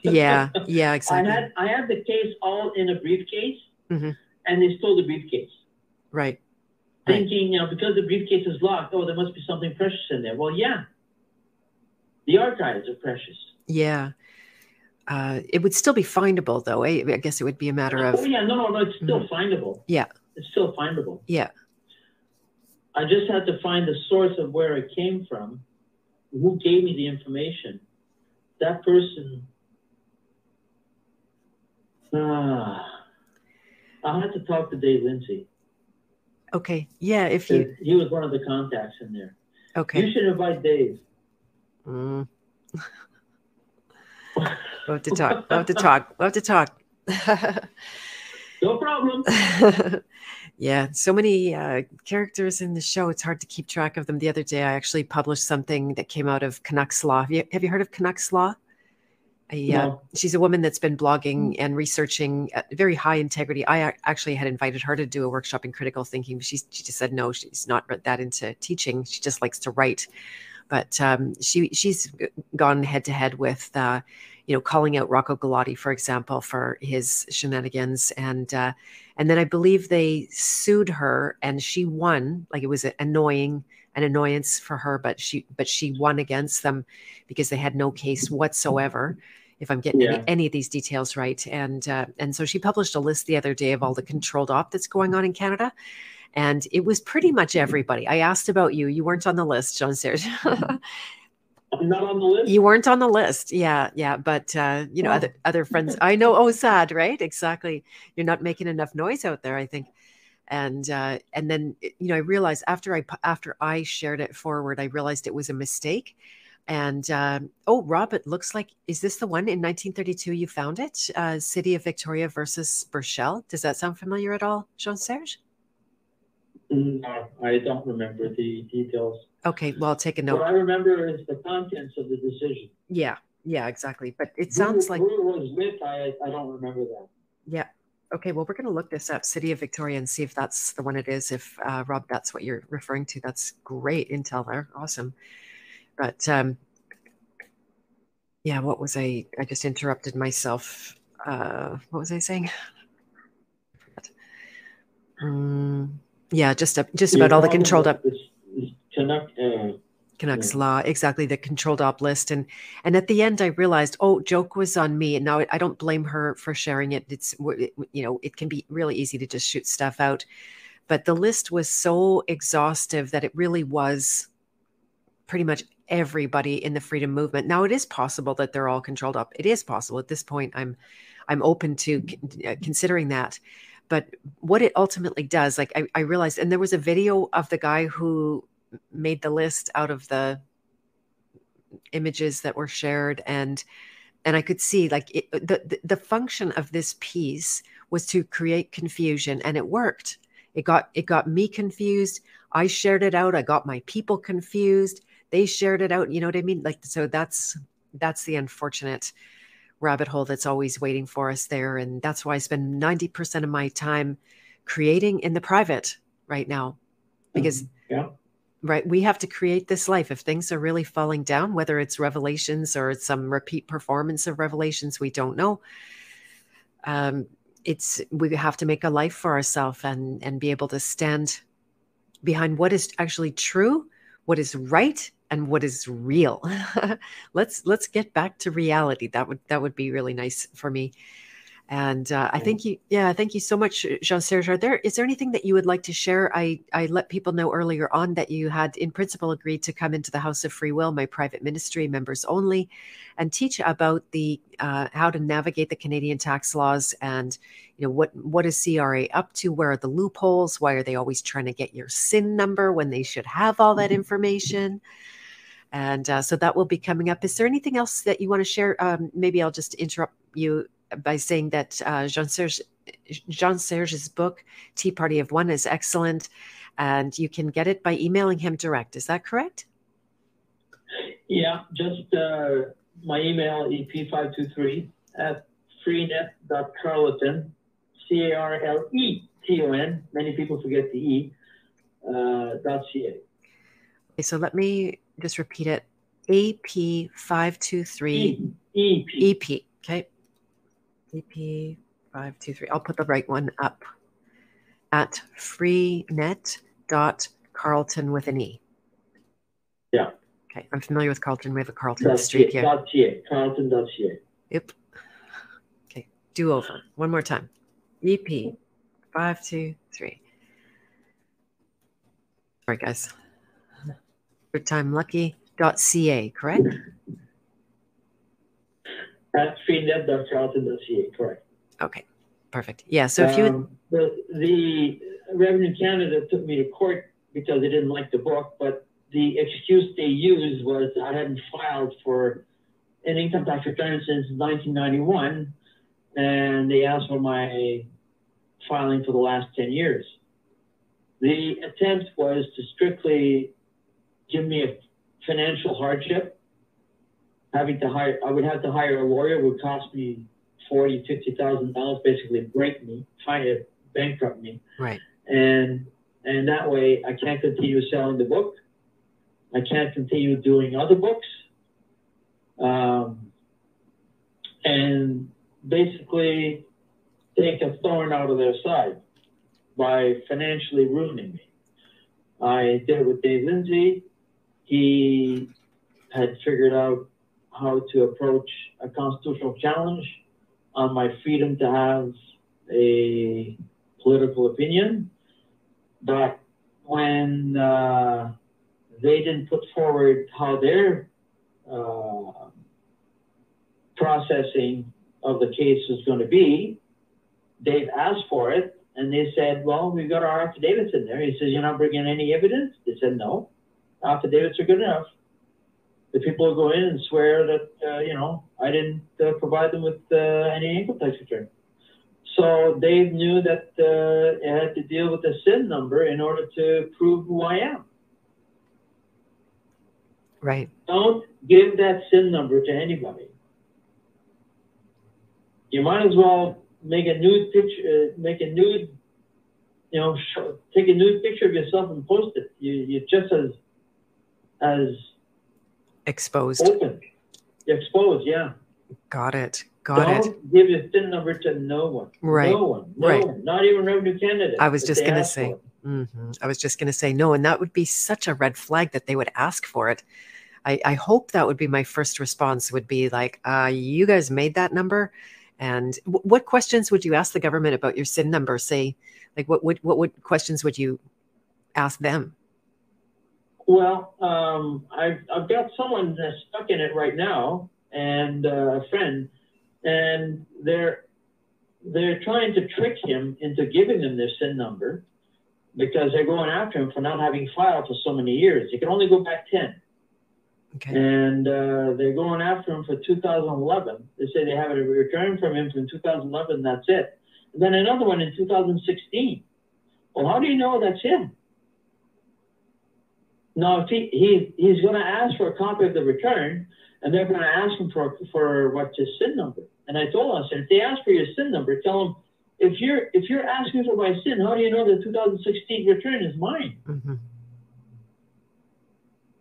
Speaker 1: yeah yeah exactly.
Speaker 3: I had I had the case all in a briefcase,
Speaker 1: Mhm.
Speaker 3: and they stole the briefcase,
Speaker 1: Right.
Speaker 3: Thinking you know because the briefcase is locked, oh there must be something precious in there. Well, yeah, the archives are precious.
Speaker 1: yeah uh, it would still be findable though eh? i guess it would be a matter of
Speaker 3: oh yeah, no, no, no, it's still findable.
Speaker 1: Yeah.
Speaker 3: it's still findable.
Speaker 1: yeah
Speaker 3: I just had to find the source of where it came from, who gave me the information. That person. Ah, I'll have to talk to Dave Lindsay.
Speaker 1: Okay yeah if you
Speaker 3: He was one of the contacts in there.
Speaker 1: okay
Speaker 3: You should invite Dave.
Speaker 1: Mm. We'll have to talk. We'll have to talk. We'll have to talk.
Speaker 3: No problem.
Speaker 1: yeah, so many uh, characters in the show. It's hard to keep track of them. The other day, I actually published something that came out of Canucks Law. Have you, have you heard of Canucks Law? A, uh, she's a woman that's been blogging and researching at very high integrity. I actually had invited her to do a workshop in critical thinking, but she's, she just said no. She's not that into teaching. She just likes to write. But um, she she's gone head to head with uh, you know calling out Rocco Galati, for example, for his shenanigans, and uh, and then I believe they sued her, and she won. Like it was annoying, an annoyance for her, but she but she won against them because they had no case whatsoever. If I'm getting
Speaker 3: Yeah.
Speaker 1: any, any of these details right, and uh, and so she published a list the other day of all the controlled op that's going on in Canada, and it was pretty much everybody. I asked about you; you weren't on the list, Jean Serge.
Speaker 3: I'm not on the list.
Speaker 1: you weren't on the list, yeah, yeah. But uh, you know,
Speaker 3: Oh.
Speaker 1: other other friends. I know. Oh, sad, right? Exactly. You're not making enough noise out there. I think. And uh, and then you know, I realized after I after I shared it forward, I realized it was a mistake. And um, oh, Rob, it looks like is this the one in 1932 you found it? Uh, City of Victoria versus Burchell. Does that sound familiar at all, Jean Serge?
Speaker 3: No, I don't remember the details.
Speaker 1: Okay, well, I'll take a note. What.
Speaker 3: I remember is the contents of the decision.
Speaker 1: Yeah, yeah, exactly. But it sounds
Speaker 3: who,
Speaker 1: like
Speaker 3: who was with. I I don't remember that.
Speaker 1: Yeah. Okay. Well, we're going to look this up, City of Victoria, and see if that's the one it is. If uh, Rob, that's what you're referring to. That's great intel there. Awesome. But um, yeah, what was I? I just interrupted myself. Uh, what was I saying? Um, yeah, just just about all the controlled up
Speaker 3: This, this Canuck, uh,
Speaker 1: Canucks law, exactly the controlled op list, and and at the end I realized, oh, joke was on me, and now I, I don't blame her for sharing it. It's you know it can be really easy to just shoot stuff out, but the list was so exhaustive that it really was pretty much everybody in the freedom movement. Now it is possible that they're all controlled up. It is possible at this point. I'm I'm open to uh, considering that. But what it ultimately does, like I, I realized, and there was a video of the guy who made the list out of the images that were shared and and i could see like it, the the function of this piece was to create confusion and it worked it got it got me confused i shared it out i got my people confused they shared it out you know what i mean? Like so that's that's the unfortunate rabbit hole that's always waiting for us there. And that's why i spend 90% of my time creating in the private right now. Because
Speaker 3: mm-hmm. yeah.
Speaker 1: right we have to create this life. If things are really falling down whether it's revelations or some repeat performance of revelations we don't know. Um, it's we have to make a life for ourselves and and be able to stand behind what is actually true what is right and what is real let's let's get back to reality that would that would be really nice for me and uh, I think you, yeah, thank you so much, Jean Serge. Are there is there anything that you would like to share? I I let people know earlier on that you had, in principle, agreed to come into the House of Free Will, my private ministry, members only, and teach about the uh, how to navigate the Canadian tax laws and you know what what is CRA up to? Where are the loopholes? Why are they always trying to get your SIN number when they should have all that mm-hmm. information? And uh, so that will be coming up. Is there anything else that you want to share? Um, maybe I'll just interrupt you by saying that uh, Jean Serge Jean Serge's book Tea Party of One is excellent, and you can get it by emailing him direct. Is that correct?
Speaker 3: Yeah, just uh, my email ep523 at freenet.carleton, C A R L E T O N. Many people forget the E. Uh, dot .ca.
Speaker 1: Okay, so let me just repeat it. AP523
Speaker 3: EP.
Speaker 1: EP. Okay. EP523. I'll put the right one up at freenet.carleton with an E.
Speaker 3: Yeah.
Speaker 1: Okay. I'm familiar with Carlton. We have a Carlton dot Street
Speaker 3: here. Dot .ca. Carleton.ca.
Speaker 1: Yep. Okay. Do over. One more time. EP five two three. All right, guys. Third time lucky. Dot .ca, correct?
Speaker 3: At freenet.carleton.ca, correct.
Speaker 1: Okay, perfect. Yeah, so if you would...
Speaker 3: Um, the, the Revenue Canada took me to court because they didn't like the book, but the excuse they used was I hadn't filed for an income tax return since 1991, and they asked for my filing for the last 10 years. The attempt was to strictly give me a financial hardship having to hire, I would have to hire a lawyer would cost me forty, fifty thousand dollars, basically break me, trying to bankrupt me.
Speaker 1: Right.
Speaker 3: And and that way I can't continue selling the book. I can't continue doing other books. Um, and basically take a thorn out of their side by financially ruining me. I did it with Dave Lindsay. He had figured out how to approach a constitutional challenge on my freedom to have a political opinion. But when uh, they didn't put forward how their uh, processing of the case was going to be, Dave asked for it, and they said, "Well, we've got our affidavits in there." He says, "You're not bringing any evidence." They said, "No, affidavits are good enough." the people will go in and swear that uh, you know I didn't uh, provide them with uh, any income tax return. So Dave knew that uh, it had to deal with the SIN number in order to prove who I am.
Speaker 1: Right.
Speaker 3: Don't give that SIN number to anybody. You might as well make a nude picture, uh, make a nude, you know, show, take a nude picture of yourself and post it. You, you're just as as
Speaker 1: Exposed.
Speaker 3: Open. Exposed, yeah.
Speaker 1: Got it. Got
Speaker 3: Don't
Speaker 1: it.
Speaker 3: give your SIN number to no one.
Speaker 1: Right.
Speaker 3: No one. No
Speaker 1: right.
Speaker 3: one. Not even Revenue Canada.
Speaker 1: I was just going to say. Mm-hmm. I was just going to say no, and that would be such a red flag that they would ask for it. I, I hope that would be my first response. Would be like, uh, "You guys made that number, And w- what questions would you ask the government about your SIN number? Say, like what would what would questions would you ask them?
Speaker 3: Well, um, I've, I've got someone that's stuck in it right now, and uh, a friend, and they're they're trying to trick him into giving them their SIN number because they're going after him for not having filed for so many years. He can only go back ten,
Speaker 1: Okay.
Speaker 3: and uh, they're going after him for 2011. They say they have a return from him from 2011. That's it. And then another one in 2016. Well, how do you know that's him? No, if he, he he's going to ask for a copy of the return, and they're going to ask him for for what's his SIN number. And I told him, I said, if they ask for your SIN number, tell them if you're if you're asking for my SIN, how do you know the 2016 return is mine?
Speaker 1: hmm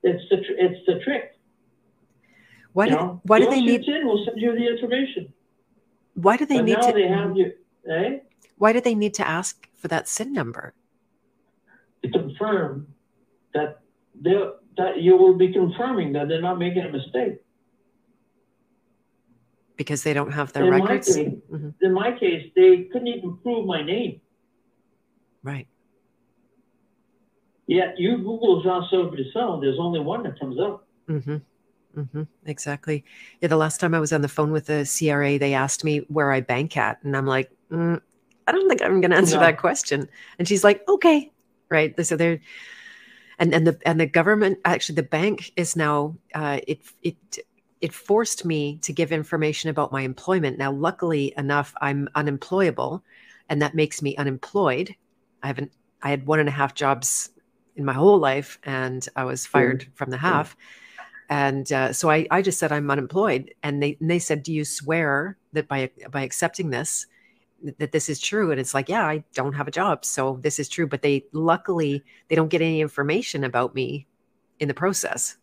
Speaker 3: It's the tr- it's the trick.
Speaker 1: Why
Speaker 3: you
Speaker 1: do
Speaker 3: know?
Speaker 1: why do they need
Speaker 3: in, we'll send you the information.
Speaker 1: why do they
Speaker 3: but
Speaker 1: need
Speaker 3: now
Speaker 1: to
Speaker 3: they have you, eh?
Speaker 1: why do they need to ask for that SIN number?
Speaker 3: To confirm that they that you will be confirming that they're not making a mistake.
Speaker 1: Because they don't have their
Speaker 3: in
Speaker 1: records.
Speaker 3: My case,
Speaker 1: Mhm.
Speaker 3: In my case, they couldn't even prove my name.
Speaker 1: Right.
Speaker 3: Yet you Google Jean Silver there's only one that comes up.
Speaker 1: Mm-hmm. Mm-hmm. Exactly. Yeah. The last time I was on the phone with the CRA, they asked me where I bank at, and I'm like, mm, I don't think I'm going to answer
Speaker 3: No.
Speaker 1: that question. And she's like, okay, right. So they're, and and the and the government actually the bank is now uh, it it it forced me to give information about my employment. Now, luckily enough, I'm unemployable, and that makes me unemployed. I haven't. I had one and a half jobs in my whole life, and I was fired from the half. And uh, so I, I just said I'm unemployed, and they and they said, "Do you swear that by by accepting this, that this is true?" And it's like, "Yeah, I don't have a job, so this is true." But they luckily they don't get any information about me in the process,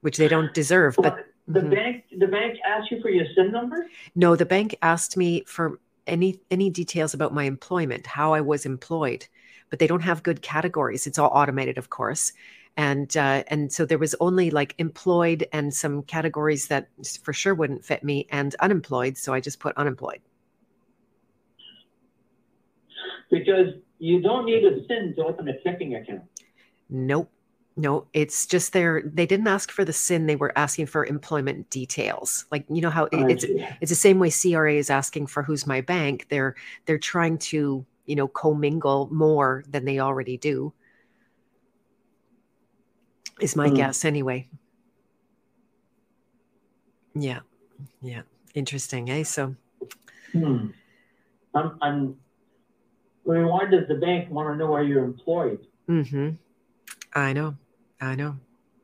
Speaker 1: which they don't deserve. But
Speaker 3: the
Speaker 1: Mhm.
Speaker 3: bank the bank asked you for your SIN number?
Speaker 1: no, the bank asked me for any any details about my employment, how I was employed, but they don't have good categories. It's all automated, of course, and uh, and so there was only like employed and some categories that for sure wouldn't fit me, and unemployed. So I just put unemployed.
Speaker 3: Because you don't need a SIN to open a checking account.
Speaker 1: Nope. No, it's just their. They didn't ask for the sin. They were asking for employment details. Like you know how it- it's it's the same way CRA is asking for who's my bank. They're they're trying to you know commingle more than they already do. Is my
Speaker 3: Hmm.
Speaker 1: guess anyway. Yeah, yeah, interesting, eh? So
Speaker 3: Hmm. I'm, I'm, I mean, why does the bank want to know where you're employed?
Speaker 1: Mm-hmm. I know, I know.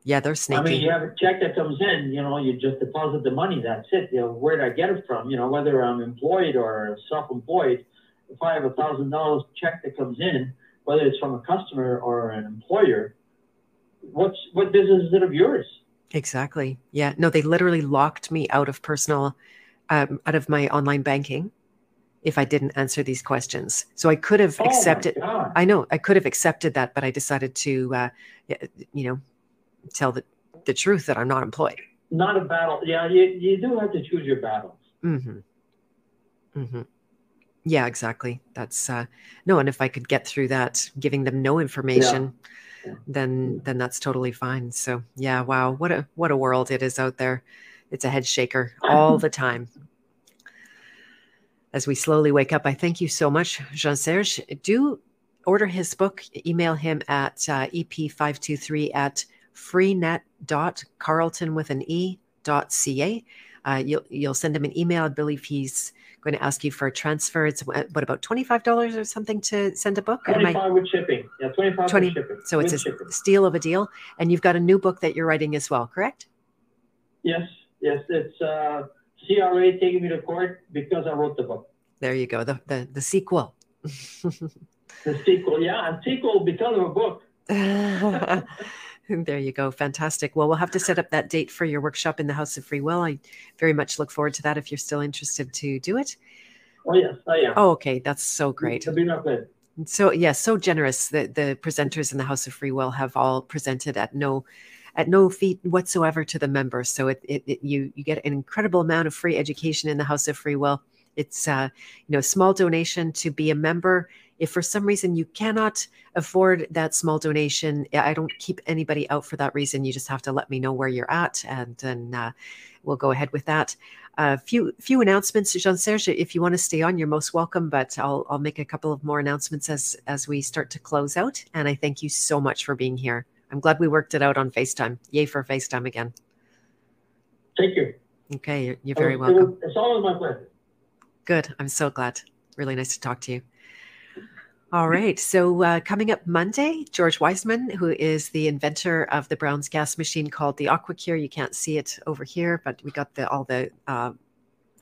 Speaker 1: Yeah, they're sneaky.
Speaker 3: I mean, you have a check that comes in, you know, you just deposit the money, that's it. You know, where did I get it from? You know, whether I'm employed or self-employed, if I have a thousand dollars check that comes in, whether it's from a customer or an employer, what's, what business is it of yours?
Speaker 1: Exactly. Yeah. No, they literally locked me out of personal, um, out of my online banking if I didn't answer these questions. So I could have
Speaker 3: Oh
Speaker 1: accepted. I know I could have accepted that, but I decided to, uh, you know, tell the, the truth that I'm not employed.
Speaker 3: Not a battle. Yeah, you, you do have to choose your battles.
Speaker 1: Mm-hmm. Mm-hmm. Yeah, exactly. That's uh, no. And if I could get through that, giving them no information,
Speaker 3: Yeah.
Speaker 1: Then then that's totally fine. So yeah, wow, what a what a world it is out there. It's a head shaker all the time. As we slowly wake up, I thank you so much, Jean Serge. Do order his book. Email him at uh, ep523 at freenet.carleton with an e dot ca. Uh, you'll you'll send him an email. I believe he's going to ask you for a transfer. It's what about twenty five dollars or something to send a book? I-
Speaker 3: 25 with shipping. Yeah, 25
Speaker 1: 20
Speaker 3: with shipping.
Speaker 1: so it's
Speaker 3: With
Speaker 1: a
Speaker 3: shipping.
Speaker 1: steal of a deal. And you've got a new book that you're writing as well, correct?
Speaker 3: Yes, yes, it's uh, CRA taking me to court because I wrote the book.
Speaker 1: There you go. The the, the sequel.
Speaker 3: The sequel, yeah, and sequel because of a book.
Speaker 1: there you go. Fantastic. Well, we'll have to set up that date for your workshop in the House of Free Will. I very much look forward to that if you're still interested to do it.
Speaker 3: Oh yes, I am.
Speaker 1: Oh, okay. That's so great.
Speaker 3: To be not good.
Speaker 1: So yeah, so generous. The the presenters in the House of Free Will have all presented at no at no fee whatsoever to the members. So it, it, it, you you get an incredible amount of free education in the House of Free Will. It's uh, you know small donation to be a member. If for some reason you cannot afford that small donation, I don't keep anybody out for that reason. You just have to let me know where you're at, and then uh, we'll go ahead with that. A uh, few few announcements, Jean Serge. If you want to stay on, you're most welcome. But I'll I'll make a couple of more announcements as as we start to close out. And I thank you so much for being here. I'm glad we worked it out on FaceTime. Yay for FaceTime again.
Speaker 3: Thank you.
Speaker 1: Okay, you're, you're very welcome.
Speaker 3: It's always my pleasure.
Speaker 1: Good. I'm so glad. Really nice to talk to you. All right. So uh, coming up Monday, George Wiseman, who is the inventor of the Brown's gas machine called the AquaCure. You can't see it over here, but we got the all the uh,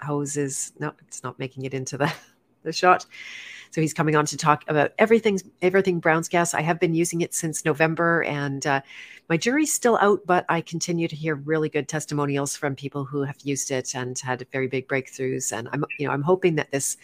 Speaker 1: hoses. No, it's not making it into the, the shot. So he's coming on to talk about everything, everything Brown's gas. I have been using it since November, and uh, my jury's still out, but I continue to hear really good testimonials from people who have used it and had very big breakthroughs. And I'm, you know, I'm hoping that this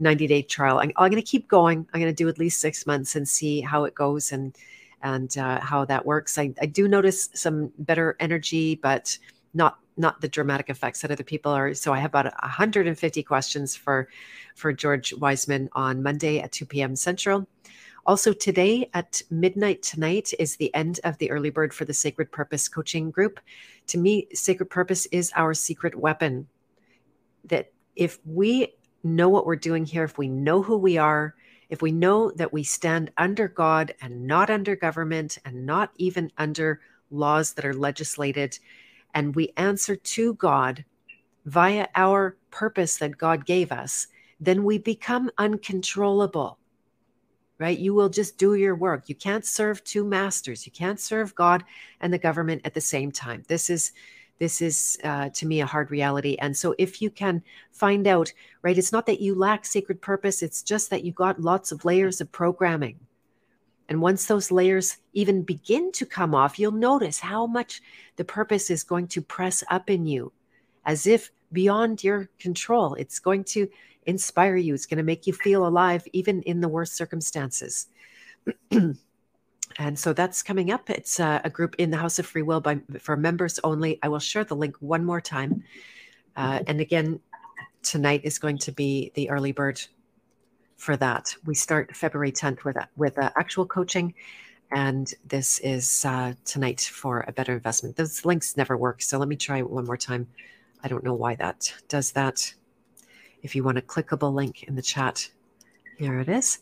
Speaker 1: 90 day trial. I'm, I'm going to keep going. I'm going to do at least six months and see how it goes and and uh, how that works. I, I do notice some better energy, but not not the dramatic effects that other people are. So I have about 150 questions for for George Wiseman on Monday at 2 p.m. Central. Also today at midnight tonight is the end of the early bird for the Sacred Purpose coaching group. To me, Sacred Purpose is our secret weapon. That if we know what we're doing here, if we know who we are, if we know that we stand under God and not under government and not even under laws that are legislated, and we answer to God via our purpose that God gave us, then we become uncontrollable. Right? You will just do your work. You can't serve two masters. You can't serve God and the government at the same time. This is this is uh, to me a hard reality and so if you can find out right it's not that you lack sacred purpose it's just that you got lots of layers of programming and once those layers even begin to come off you'll notice how much the purpose is going to press up in you as if beyond your control it's going to inspire you it's going to make you feel alive even in the worst circumstances and so that's coming up. It's uh, a group in the House of Free Will by for members only. I will share the link one more time. Uh, and again, tonight is going to be the early bird for that. We start February 10th with with uh, actual coaching, and this is uh, tonight for a better investment. Those links never work, so let me try one more time. I don't know why that does that. If you want a clickable link in the chat, here it is.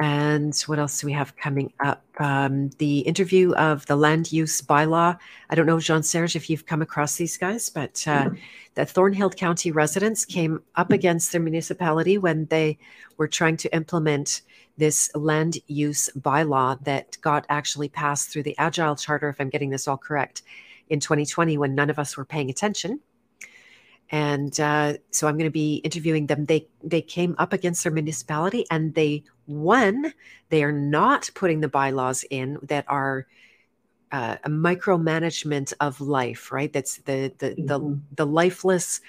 Speaker 1: And what else do we have coming up? Um, the interview of the land use bylaw. I don't know, Jean Serge, if you've come across these guys, but uh, the Thorhild County residents came up against their municipality when they were trying to implement this land use bylaw that got actually passed through the Agile Charter, if I'm getting this all correct, in 2020 when none of us were paying attention and uh, so I'm going to be interviewing them. They they came up against their municipality and they won. They are not putting the bylaws in that are uh, a micromanagement of life, right? That's the the mm-hmm. the the lifeless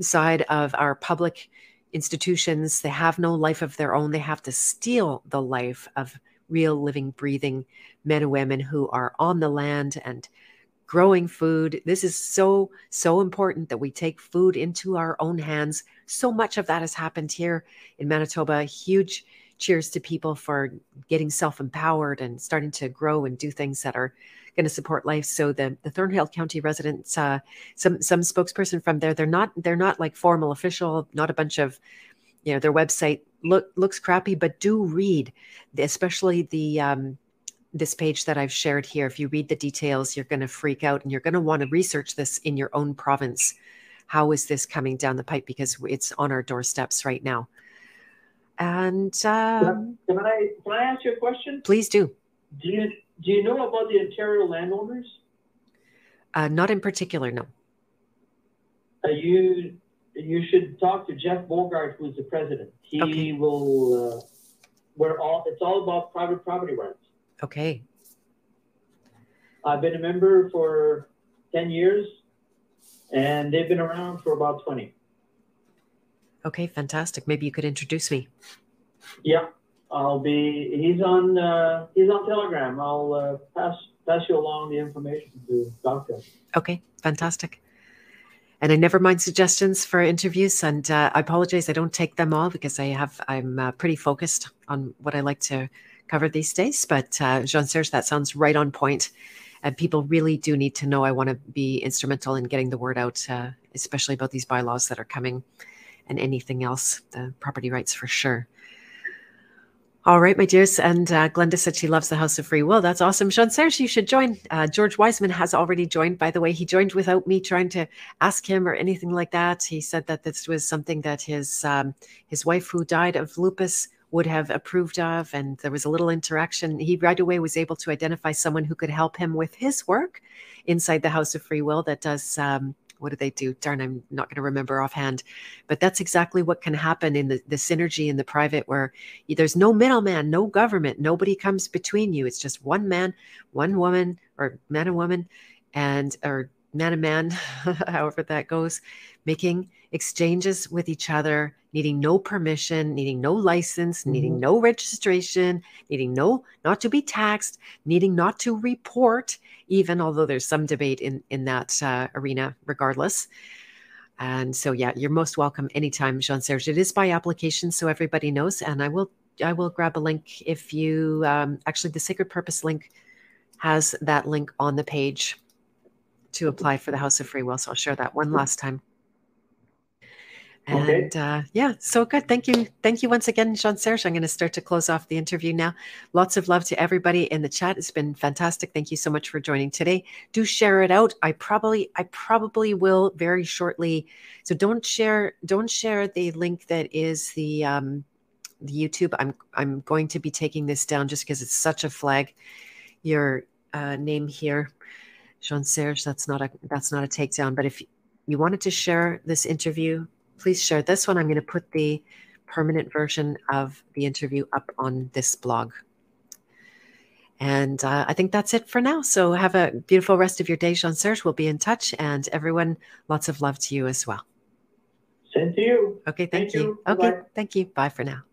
Speaker 1: side of our public institutions. They have no life of their own. They have to steal the life of real, living, breathing men and women who are on the land and growing food. This is so, so important that we take food into our own hands. So much of that has happened here in Manitoba. Huge cheers to people for getting self empowered and starting to grow and do things that are going to support life. So the, the Thorhild County residents, uh, some some spokesperson from there, they're not they're not like formal official, not a bunch of, you know, their website look looks crappy, but do read, especially the um, this page that I've shared here, if you read the details, you're going to freak out and you're going to want to research this in your own province. How is this coming down the pipe? Because it's on our doorsteps right now. And um,
Speaker 3: can, I can I ask you a question?
Speaker 1: Please do.
Speaker 3: Do you do you know about the Ontario landowners?
Speaker 1: Uh, not in particular, no.
Speaker 3: Uh, you you should talk to Jeff Bogart, who's the president. He okay. will. Uh, we're all. It's all about private property rights.
Speaker 1: Okay.
Speaker 3: I've been a member for 10 years and they've been around for about 20.
Speaker 1: Okay, fantastic. Maybe you could introduce me.
Speaker 3: Yeah, I'll be, he's on, uh, he's on Telegram. I'll uh, pass, pass you along the information to Doctor.
Speaker 1: Okay, fantastic. And I never mind suggestions for interviews. And uh, I apologize, I don't take them all because I have I'm uh, pretty focused on what I like to cover these days. But uh, Jean Serge, that sounds right on point. And people really do need to know. I want to be instrumental in getting the word out, uh, especially about these bylaws that are coming and anything else, the property rights for sure. All right, my dears. And uh, Glenda said she loves the House of Free Will. That's awesome. Jean Serge, you should join. Uh, George Wiseman has already joined, by the way. He joined without me trying to ask him or anything like that. He said that this was something that his um, his wife, who died of lupus, would have approved of. And there was a little interaction. He right away was able to identify someone who could help him with his work inside the House of Free Will that does. Um, what do they do? Darn, I'm not going to remember offhand. But that's exactly what can happen in the, the synergy in the private, where there's no middleman, no government, nobody comes between you. It's just one man, one woman, or man and woman, and or man and man, however that goes, making exchanges with each other, needing no permission, needing no license, mm-hmm. needing no registration, needing no not to be taxed, needing not to report, even although there's some debate in in that uh, arena, regardless. And so, yeah, you're most welcome anytime, Jean Serge. It is by application, so everybody knows. And I will I will grab a link if you um, actually the Sacred Purpose link has that link on the page to apply for the House of Free Will. So I'll share that one last time. And okay. uh, yeah, so good. Thank you. Thank you once again, Jean Serge. I'm going to start to close off the interview now. Lots of love to everybody in the chat. It's been fantastic. Thank you so much for joining today. Do share it out. I probably, I probably will very shortly. So don't share, don't share the link that is the um, the YouTube. I'm I'm going to be taking this down just because it's such a flag. Your uh, name here, Jean Serge. That's not a that's not a takedown. But if you wanted to share this interview please share this one. I'm going to put the permanent version of the interview up on this blog. And uh, I think that's it for now. So have a beautiful rest of your day, Jean Serge. We'll be in touch. And everyone, lots of love to you as well.
Speaker 3: Same to you.
Speaker 1: Okay, thank, thank you. you. Okay, thank you. Bye for now.